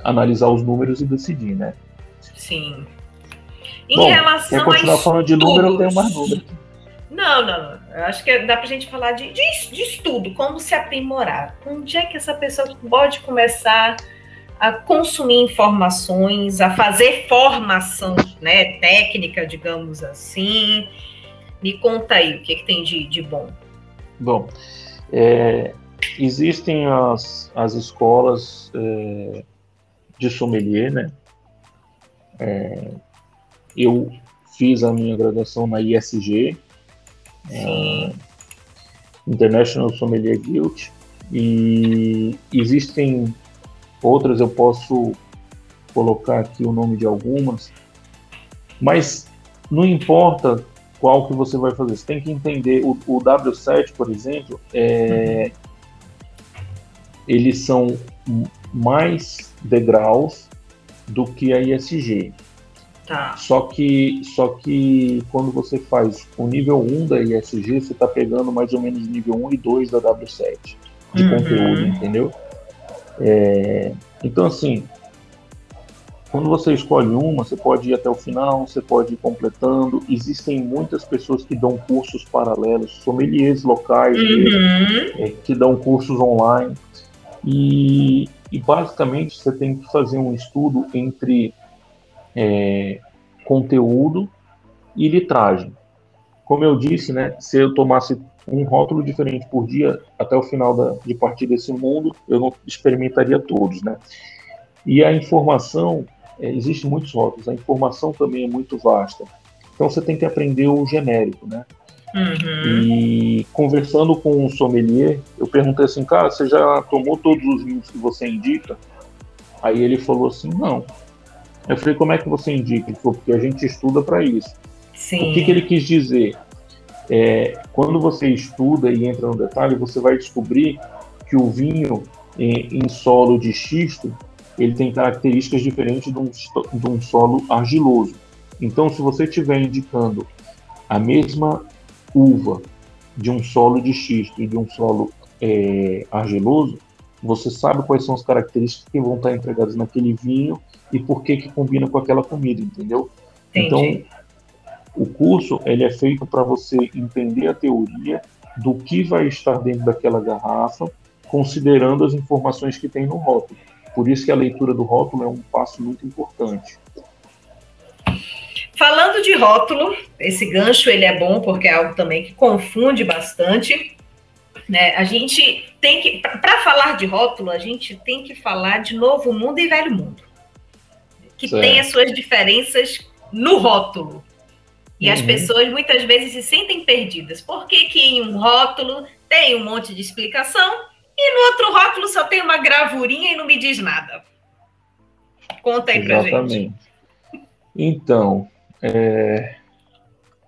analisar os números e decidir, né? Sim. Em Bom, relação quer continuar a falando de número, eu tenho mais número. Não, não, não. Eu acho que dá pra gente falar de, de, de estudo, como se aprimorar. Onde é que essa pessoa pode começar a consumir informações, a fazer formação né, técnica, digamos assim. Me conta aí o que, que tem de, de bom. Bom, é, existem as, as escolas é, de sommelier, né? É, eu fiz a minha graduação na ISG, é, International Sommelier Guild, e existem outras, eu posso colocar aqui o nome de algumas, mas não importa qual que você vai fazer, você tem que entender, o, o W7, por exemplo, é, eles são mais degraus do que a ISG. Tá. Só que, só que quando você faz o nível 1 da ISG, você está pegando mais ou menos nível 1 e 2 da W7 de uhum. conteúdo, entendeu? É, então, assim, quando você escolhe uma, você pode ir até o final, você pode ir completando. Existem muitas pessoas que dão cursos paralelos, sommeliers locais uhum. mesmo, é, que dão cursos online. E, e, basicamente você tem que fazer um estudo entre é, conteúdo e litragem. Como eu disse, né, se eu tomasse um rótulo diferente por dia até o final da, de partir desse mundo, eu não experimentaria todos, né? E a informação, é, existem muitos rótulos, a informação também é muito vasta. Então você tem que aprender o genérico, né? Uhum. E conversando com um sommelier, eu perguntei assim, cara, você já tomou todos os vinhos que você indica? Aí ele falou assim, não. Eu falei, como é que você indica? Ele falou, porque a gente estuda para isso. Sim. O que, que ele quis dizer? É, quando você estuda e entra no detalhe, você vai descobrir que o vinho em, em solo de xisto ele tem características diferentes de um, de um solo argiloso. Então, se você estiver indicando a mesma uva de um solo de xisto e de um solo é, argiloso, você sabe quais são as características que vão estar empregadas naquele vinho e por que que combina com aquela comida, entendeu? Entendi. Então, o curso ele é feito para você entender a teoria do que vai estar dentro daquela garrafa, considerando as informações que tem no rótulo. Por isso que a leitura do rótulo é um passo muito importante. Falando de rótulo, esse gancho ele é bom porque é algo também que confunde bastante. Né? A gente tem que, para falar de rótulo, a gente tem que falar de novo mundo e velho mundo que certo. tem as suas diferenças no rótulo. E uhum. as pessoas muitas vezes se sentem perdidas. Por que, que em um rótulo tem um monte de explicação e no outro rótulo só tem uma gravurinha e não me diz nada? Conta aí Exatamente. pra gente. Então, é...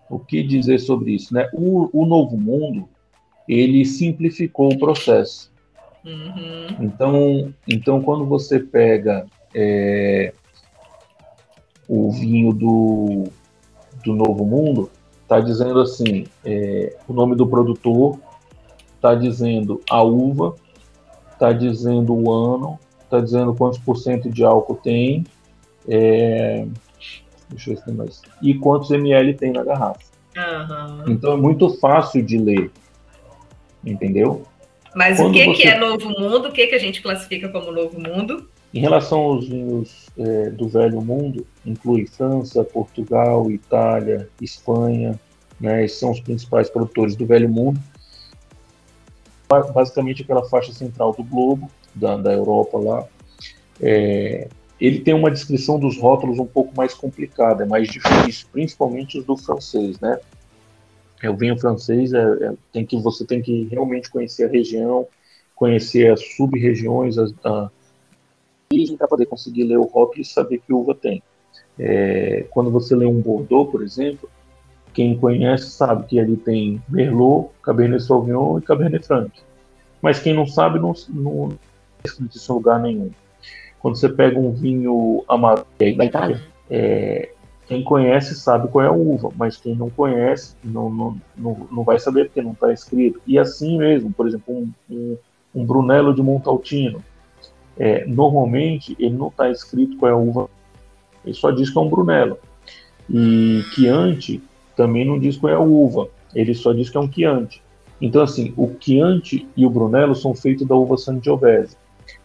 o que dizer sobre isso? Né? O, o Novo Mundo, ele simplificou o processo. Uhum. Então, então, quando você pega é, o vinho do, do Novo Mundo, está dizendo assim, é, o nome do produtor, está dizendo a uva, está dizendo o ano, está dizendo quantos por cento de álcool tem, é, deixa eu ver se tem mais, e quantos ml tem na garrafa. Uhum. Então é muito fácil de ler, entendeu? Mas Quando o que, você... que é Novo Mundo? O que, que a gente classifica como Novo Mundo? Em relação aos vinhos é, do Velho Mundo, inclui França, Portugal, Itália, Espanha, né, esses são os principais produtores do Velho Mundo. Basicamente aquela faixa central do globo, da, da Europa lá. É, ele tem uma descrição dos rótulos um pouco mais complicada, é mais difícil, principalmente os do francês, né? É, o vinho francês é, é, tem que você tem que realmente conhecer a região, conhecer as sub-regiões, a, para poder conseguir ler o rótulo e saber que uva tem. É, quando você lê um Bordeaux, por exemplo, quem conhece sabe que ali tem Merlot, Cabernet Sauvignon e Cabernet Franc. Mas quem não sabe não, não é escrito isso em lugar nenhum. Quando você pega um vinho amarelo da Itália, é, quem conhece sabe qual é a uva, mas quem não conhece não, não, não, não vai saber porque não está escrito. E assim mesmo, por exemplo, um, um, um Brunello de Montaltino, é, normalmente ele não está escrito qual é a uva, ele só diz que é um Brunello. E Chianti também não diz qual é a uva, ele só diz que é um Chianti. Então, assim, o Chianti e o Brunello são feitos da uva Sangiovese.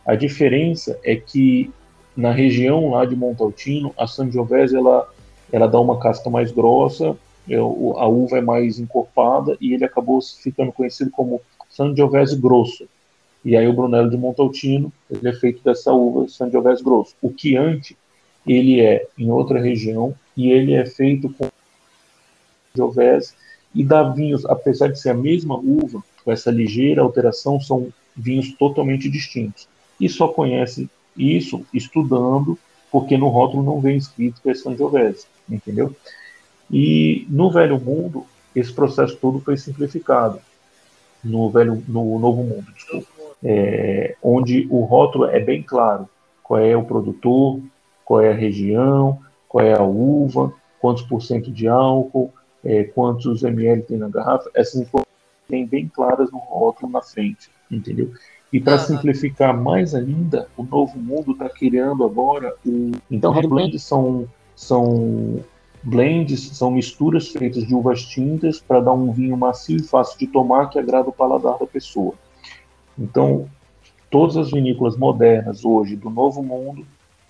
A diferença é que na região lá de Montaltino, a Sangiovese ela, ela dá uma casca mais grossa, é, a uva é mais encorpada e ele acabou ficando conhecido como Sangiovese grosso. E aí o Brunello de Montaltino, ele é feito dessa uva Sangiovese grosso. O Chianti, ele é em outra região e ele é feito com Sangiovese e dá vinhos, apesar de ser a mesma uva, com essa ligeira alteração, são vinhos totalmente distintos. E só conhece isso estudando, porque no rótulo não vem escrito que é Sangiovese, entendeu? E no Velho Mundo, esse processo todo foi simplificado. No, velho, no Novo Mundo, desculpa. É, onde o rótulo é bem claro qual é o produtor, qual é a região, qual é a uva, quantos por cento de álcool, é, quantos ml tem na garrafa, essas informações bem claras no rótulo na frente, entendeu? E para simplificar mais ainda, o Novo Mundo está criando agora o. Então, Red Blend são, são blends, são misturas feitas de uvas tintas para dar um vinho macio e fácil de tomar que agrada o paladar da pessoa. Então, todas as vinícolas modernas hoje do Novo Mundo,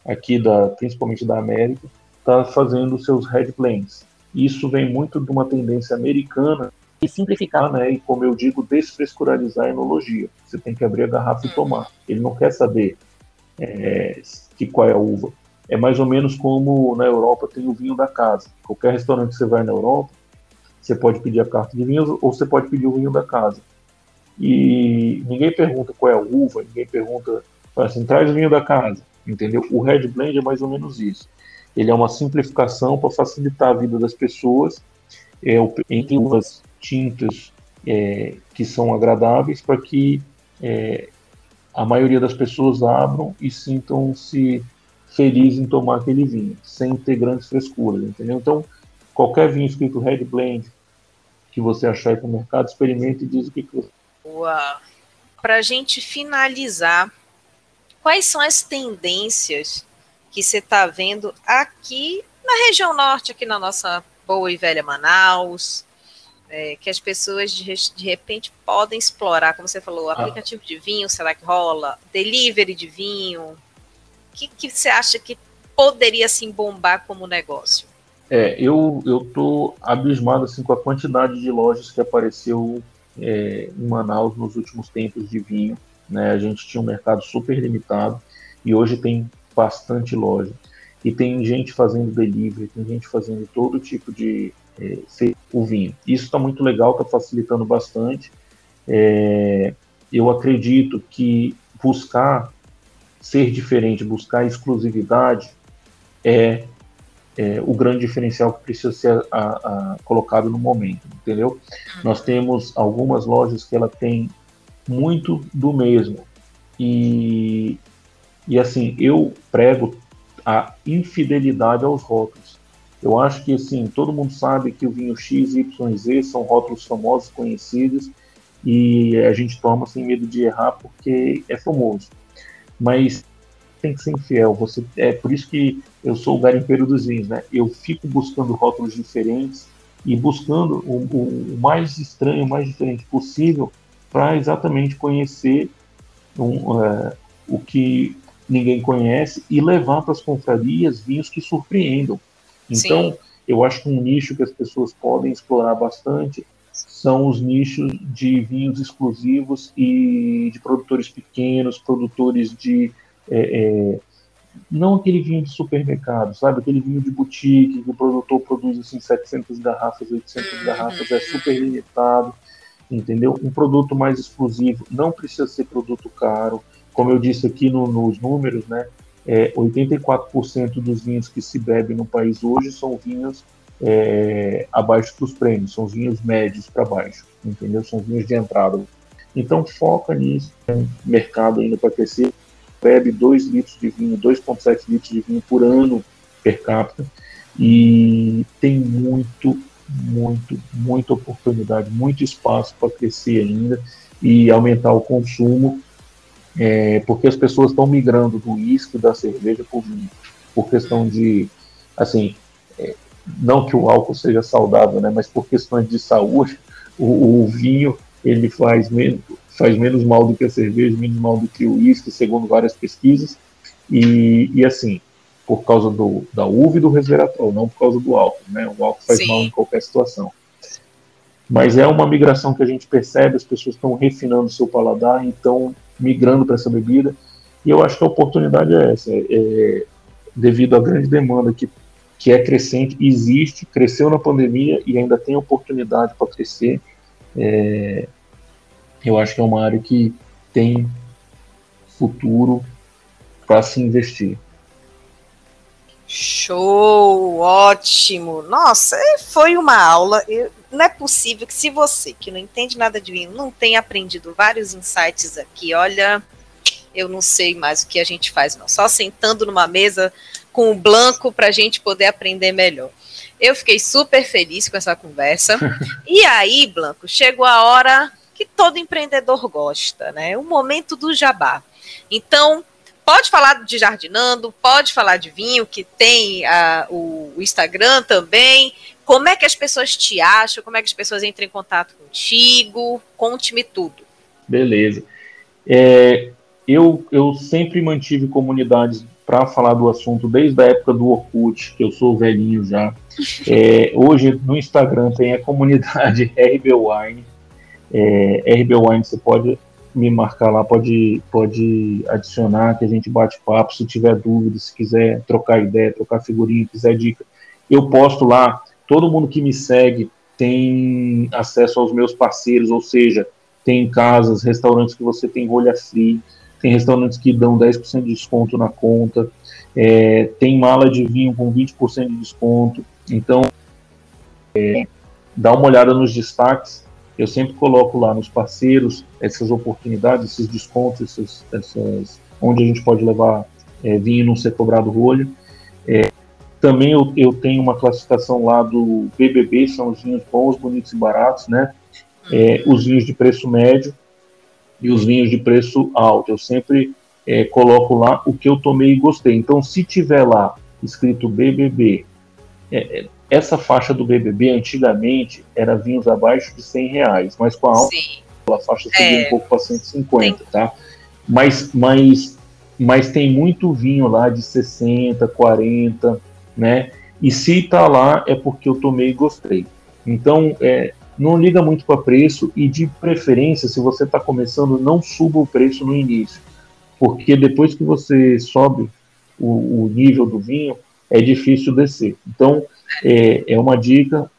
aqui da, principalmente da América, está fazendo seus red blends. Isso vem muito de uma tendência americana de simplificar, né? E como eu digo, desfrescurarizar a enologia. Você tem que abrir a garrafa e uhum. tomar. Ele não quer saber é, que qual é a uva. É mais ou menos como na Europa tem o vinho da casa. Qualquer restaurante que você vai na Europa, você pode pedir a carta de vinhos ou você pode pedir o vinho da casa. E ninguém pergunta qual é a uva, ninguém pergunta assim, traz o vinho da casa, entendeu? O Red Blend é mais ou menos isso. Ele é uma simplificação para facilitar a vida das pessoas é, entre uvas tintas é, que são agradáveis para que é, a maioria das pessoas abram e sintam-se felizes em tomar aquele vinho, sem ter grandes frescuras, entendeu? Então, qualquer vinho escrito Red Blend que você achar aí no mercado, experimente e diz o que, que você... Para a gente finalizar, quais são as tendências que você está vendo aqui na região norte, aqui na nossa boa e velha Manaus, é, que as pessoas de, de, repente podem explorar, como você falou, ah. aplicativo ah. de vinho, será que rola? Delivery de vinho? O que, que você acha que poderia assim bombar como negócio? É, eu eu tô abismado assim com a quantidade de lojas que apareceu é, em Manaus nos últimos tempos de vinho. Né? A gente tinha um mercado super limitado e hoje tem bastante loja. E tem gente fazendo delivery, tem gente fazendo todo tipo de é, o vinho. Isso está muito legal, está facilitando bastante. É, eu acredito que buscar ser diferente, buscar exclusividade é, é, o grande diferencial que precisa ser a, a, colocado no momento, entendeu? Nós temos algumas lojas que ela tem muito do mesmo e e assim, eu prego a infidelidade aos rótulos. Eu acho que assim, todo mundo sabe que o vinho X, Y, Z são rótulos famosos, conhecidos, e a gente toma sem medo de errar porque é famoso. Mas tem que ser infiel. Você, é por isso que eu sou o garimpeiro dos vinhos, né? Eu fico buscando rótulos diferentes e buscando o, o, o mais estranho, o mais diferente possível para exatamente conhecer um, uh, o que ninguém conhece e levar para as confrarias vinhos que surpreendam. Então, Sim. eu acho que um nicho que as pessoas podem explorar bastante são os nichos de vinhos exclusivos e de produtores pequenos, produtores de. É, é, não aquele vinho de supermercado, sabe? Aquele vinho de boutique que o produtor produz assim 700 garrafas, 800 uhum. garrafas, é super limitado, entendeu? Um produto mais exclusivo, não precisa ser produto caro, como eu disse aqui no, nos números, né, é, 84% dos vinhos que se bebe no país hoje são vinhos é, abaixo dos prêmios, são vinhos médios para baixo, entendeu? São vinhos de entrada. Então foca nisso, tem mercado ainda para crescer, bebe 2 litros de vinho, 2,7 litros de vinho por ano per capita e tem muito, muito, muita oportunidade, muito espaço para crescer ainda e aumentar o consumo é, porque as pessoas estão migrando do uísque da cerveja para o vinho, por questão de, assim, é, não que o álcool seja saudável, né, mas por questões de saúde, o, o vinho ele faz menos, faz menos mal do que a cerveja, menos mal do que o uísque, segundo várias pesquisas, e, e assim, por causa do, da uva e do resveratrol, não por causa do álcool, né, o álcool faz Sim. mal em qualquer situação. Mas é uma migração que a gente percebe, as pessoas estão refinando seu paladar, então migrando para essa bebida. E eu acho que a oportunidade é essa, é, é, devido à grande demanda que, que é crescente, existe, cresceu na pandemia e ainda tem oportunidade para crescer. É, eu acho que é uma área que tem futuro para se investir. Show, ótimo. Nossa, é, foi uma aula. Eu, não é possível que se você, que não entende nada de vinho, não tenha aprendido vários insights aqui, olha, eu não sei mais o que a gente faz, não. Só sentando numa mesa com o Blanco para a gente poder aprender melhor. Eu fiquei super feliz com essa conversa. e aí, Blanco, chegou a hora que todo empreendedor gosta, né? O momento do jabá. Então, pode falar de jardinando, pode falar de vinho, que tem a, o, o Instagram também. Como é que as pessoas te acham? Como é que as pessoas entram em contato contigo? Conte-me tudo. Beleza. É, eu, eu sempre mantive comunidades para falar do assunto desde a época do Orkut, que eu sou velhinho já. É, hoje no Instagram tem a comunidade RB Wine. É, RB Wine você pode me marcar lá, pode, pode adicionar que a gente bate papo. Se tiver dúvida, se quiser trocar ideia, trocar figurinha, quiser dica, eu posto lá todo mundo que me segue tem acesso aos meus parceiros, ou seja, tem casas, restaurantes que você tem rolha free, tem restaurantes que dão 10% de desconto na conta, é, tem mala de vinho com 20% de desconto. Então, é, dá uma olhada nos destaques. Eu sempre coloco lá nos parceiros essas oportunidades, esses descontos, essas, essas onde a gente pode levar é, vinho e não ser cobrado rolha. É, também eu, eu tenho uma classificação lá do BBB, são os vinhos bons, bonitos e baratos, né? É, os vinhos de preço médio e os vinhos de preço alto. Eu sempre é, coloco lá o que eu tomei e gostei. Então, se tiver lá escrito BBB, é, é, essa faixa do BBB antigamente era vinhos abaixo de 100 reais, mas com a alta a faixa subiu um é. pouco para 150, Sim. tá? Mas, mas, mas tem muito vinho lá de 60, 40, né? E se está lá é porque eu tomei e gostei. Então, é, não liga muito para preço e de preferência, se você está começando, não suba o preço no início, porque depois que você sobe o, o nível do vinho, é difícil descer. Então, é, é uma dica,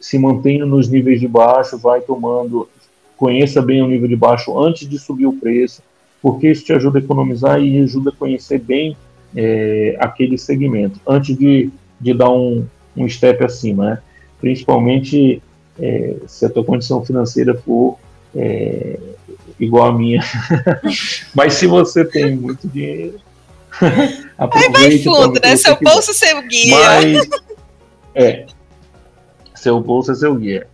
se mantenha nos níveis de baixo, vai tomando, conheça bem o nível de baixo antes de subir o preço, porque isso te ajuda a economizar e ajuda a conhecer bem é, aquele segmento, antes de, de dar um, um step acima, né? Principalmente é, se a tua condição financeira for é, igual a minha. Mas se você tem muito dinheiro, Aí vai fundo, né? Seu bolso, seu guia. Mas, é, seu bolso é seu guia.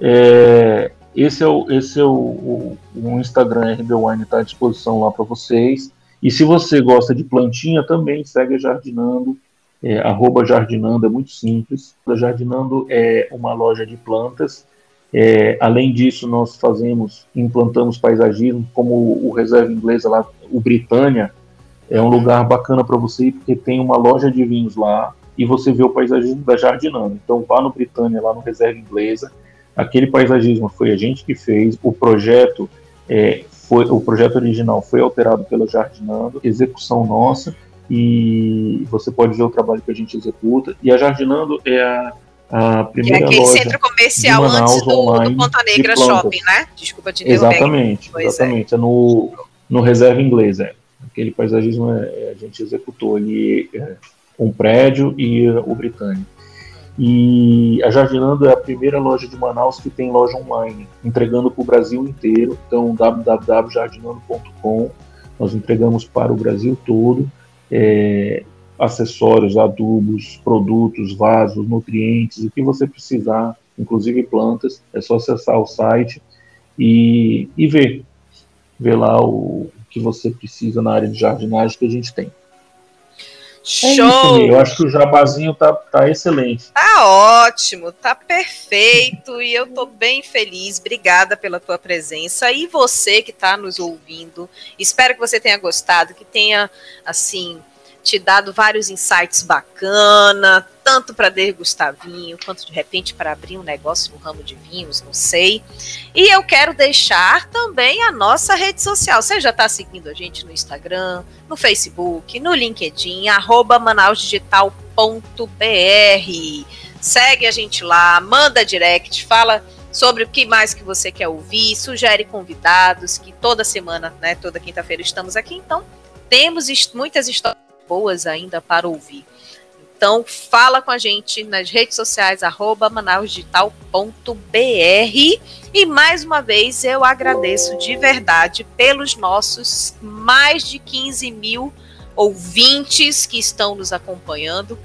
É, esse é o, esse é o, o, o Instagram RB Wine está à disposição lá para vocês. E se você gosta de plantinha, também segue a Jardinando, é, arroba Jardinando, é muito simples. A Jardinando é uma loja de plantas. É, além disso, nós fazemos, implantamos paisagismo, como o Reserva Inglesa lá, o Britânia, é um lugar bacana para você ir, porque tem uma loja de vinhos lá e você vê o paisagismo da Jardinando. Então, vá no Britânia, lá no Reserva Inglesa. Aquele paisagismo foi a gente que fez, o projeto é, foi o projeto original foi alterado pela Jardinando, execução nossa, e você pode ver o trabalho que a gente executa. E a Jardinando é a, a primeira é aquele loja centro comercial antes do, do Ponta Negra Shopping, né? Desculpa te interromper. Exatamente, é. exatamente. É. é. no, no Reserva Inglesa. É. Aquele paisagismo é, é, a gente executou ali é, um prédio e o Britânico. E a Jardinando é a primeira loja de Manaus que tem loja online, entregando para o Brasil inteiro. Então, www.jardinando.com, nós entregamos para o Brasil todo. É, acessórios, adubos, produtos, vasos, nutrientes, o que você precisar, inclusive plantas, é só acessar o site e, e ver, ver lá o que você precisa na área de jardinagem que a gente tem. Show! É eu acho que o jabazinho tá, tá excelente. Tá ótimo, tá perfeito e eu tô bem feliz. Obrigada pela tua presença e você que está nos ouvindo. Espero que você tenha gostado, que tenha assim te dado vários insights bacana, tanto para degustar vinho, quanto de repente para abrir um negócio no ramo de vinhos, não sei. E eu quero deixar também a nossa rede social. Você já está seguindo a gente no Instagram, no Facebook, no LinkedIn, arroba manausdigital.br. Segue a gente lá, manda direct, fala sobre o que mais que você quer ouvir, sugere convidados, que toda semana, né, toda quinta-feira estamos aqui, então temos muitas histórias boas ainda para ouvir. Então, fala com a gente nas redes sociais, arroba manausdigital.br. E mais uma vez, eu agradeço de verdade pelos nossos mais de 15 mil ouvintes que estão nos acompanhando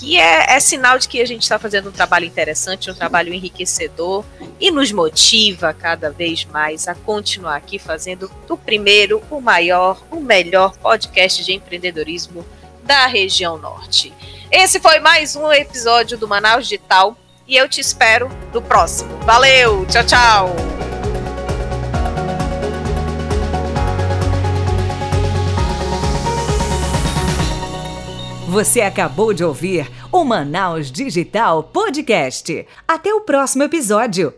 que é, é sinal de que a gente está fazendo um trabalho interessante, um trabalho enriquecedor e nos motiva cada vez mais a continuar aqui fazendo o primeiro, o maior, o melhor podcast de empreendedorismo da região norte. Esse foi mais um episódio do Manaus Digital e eu te espero no próximo. Valeu, tchau, tchau! Você acabou de ouvir o Manaus Digital Podcast. Até o próximo episódio.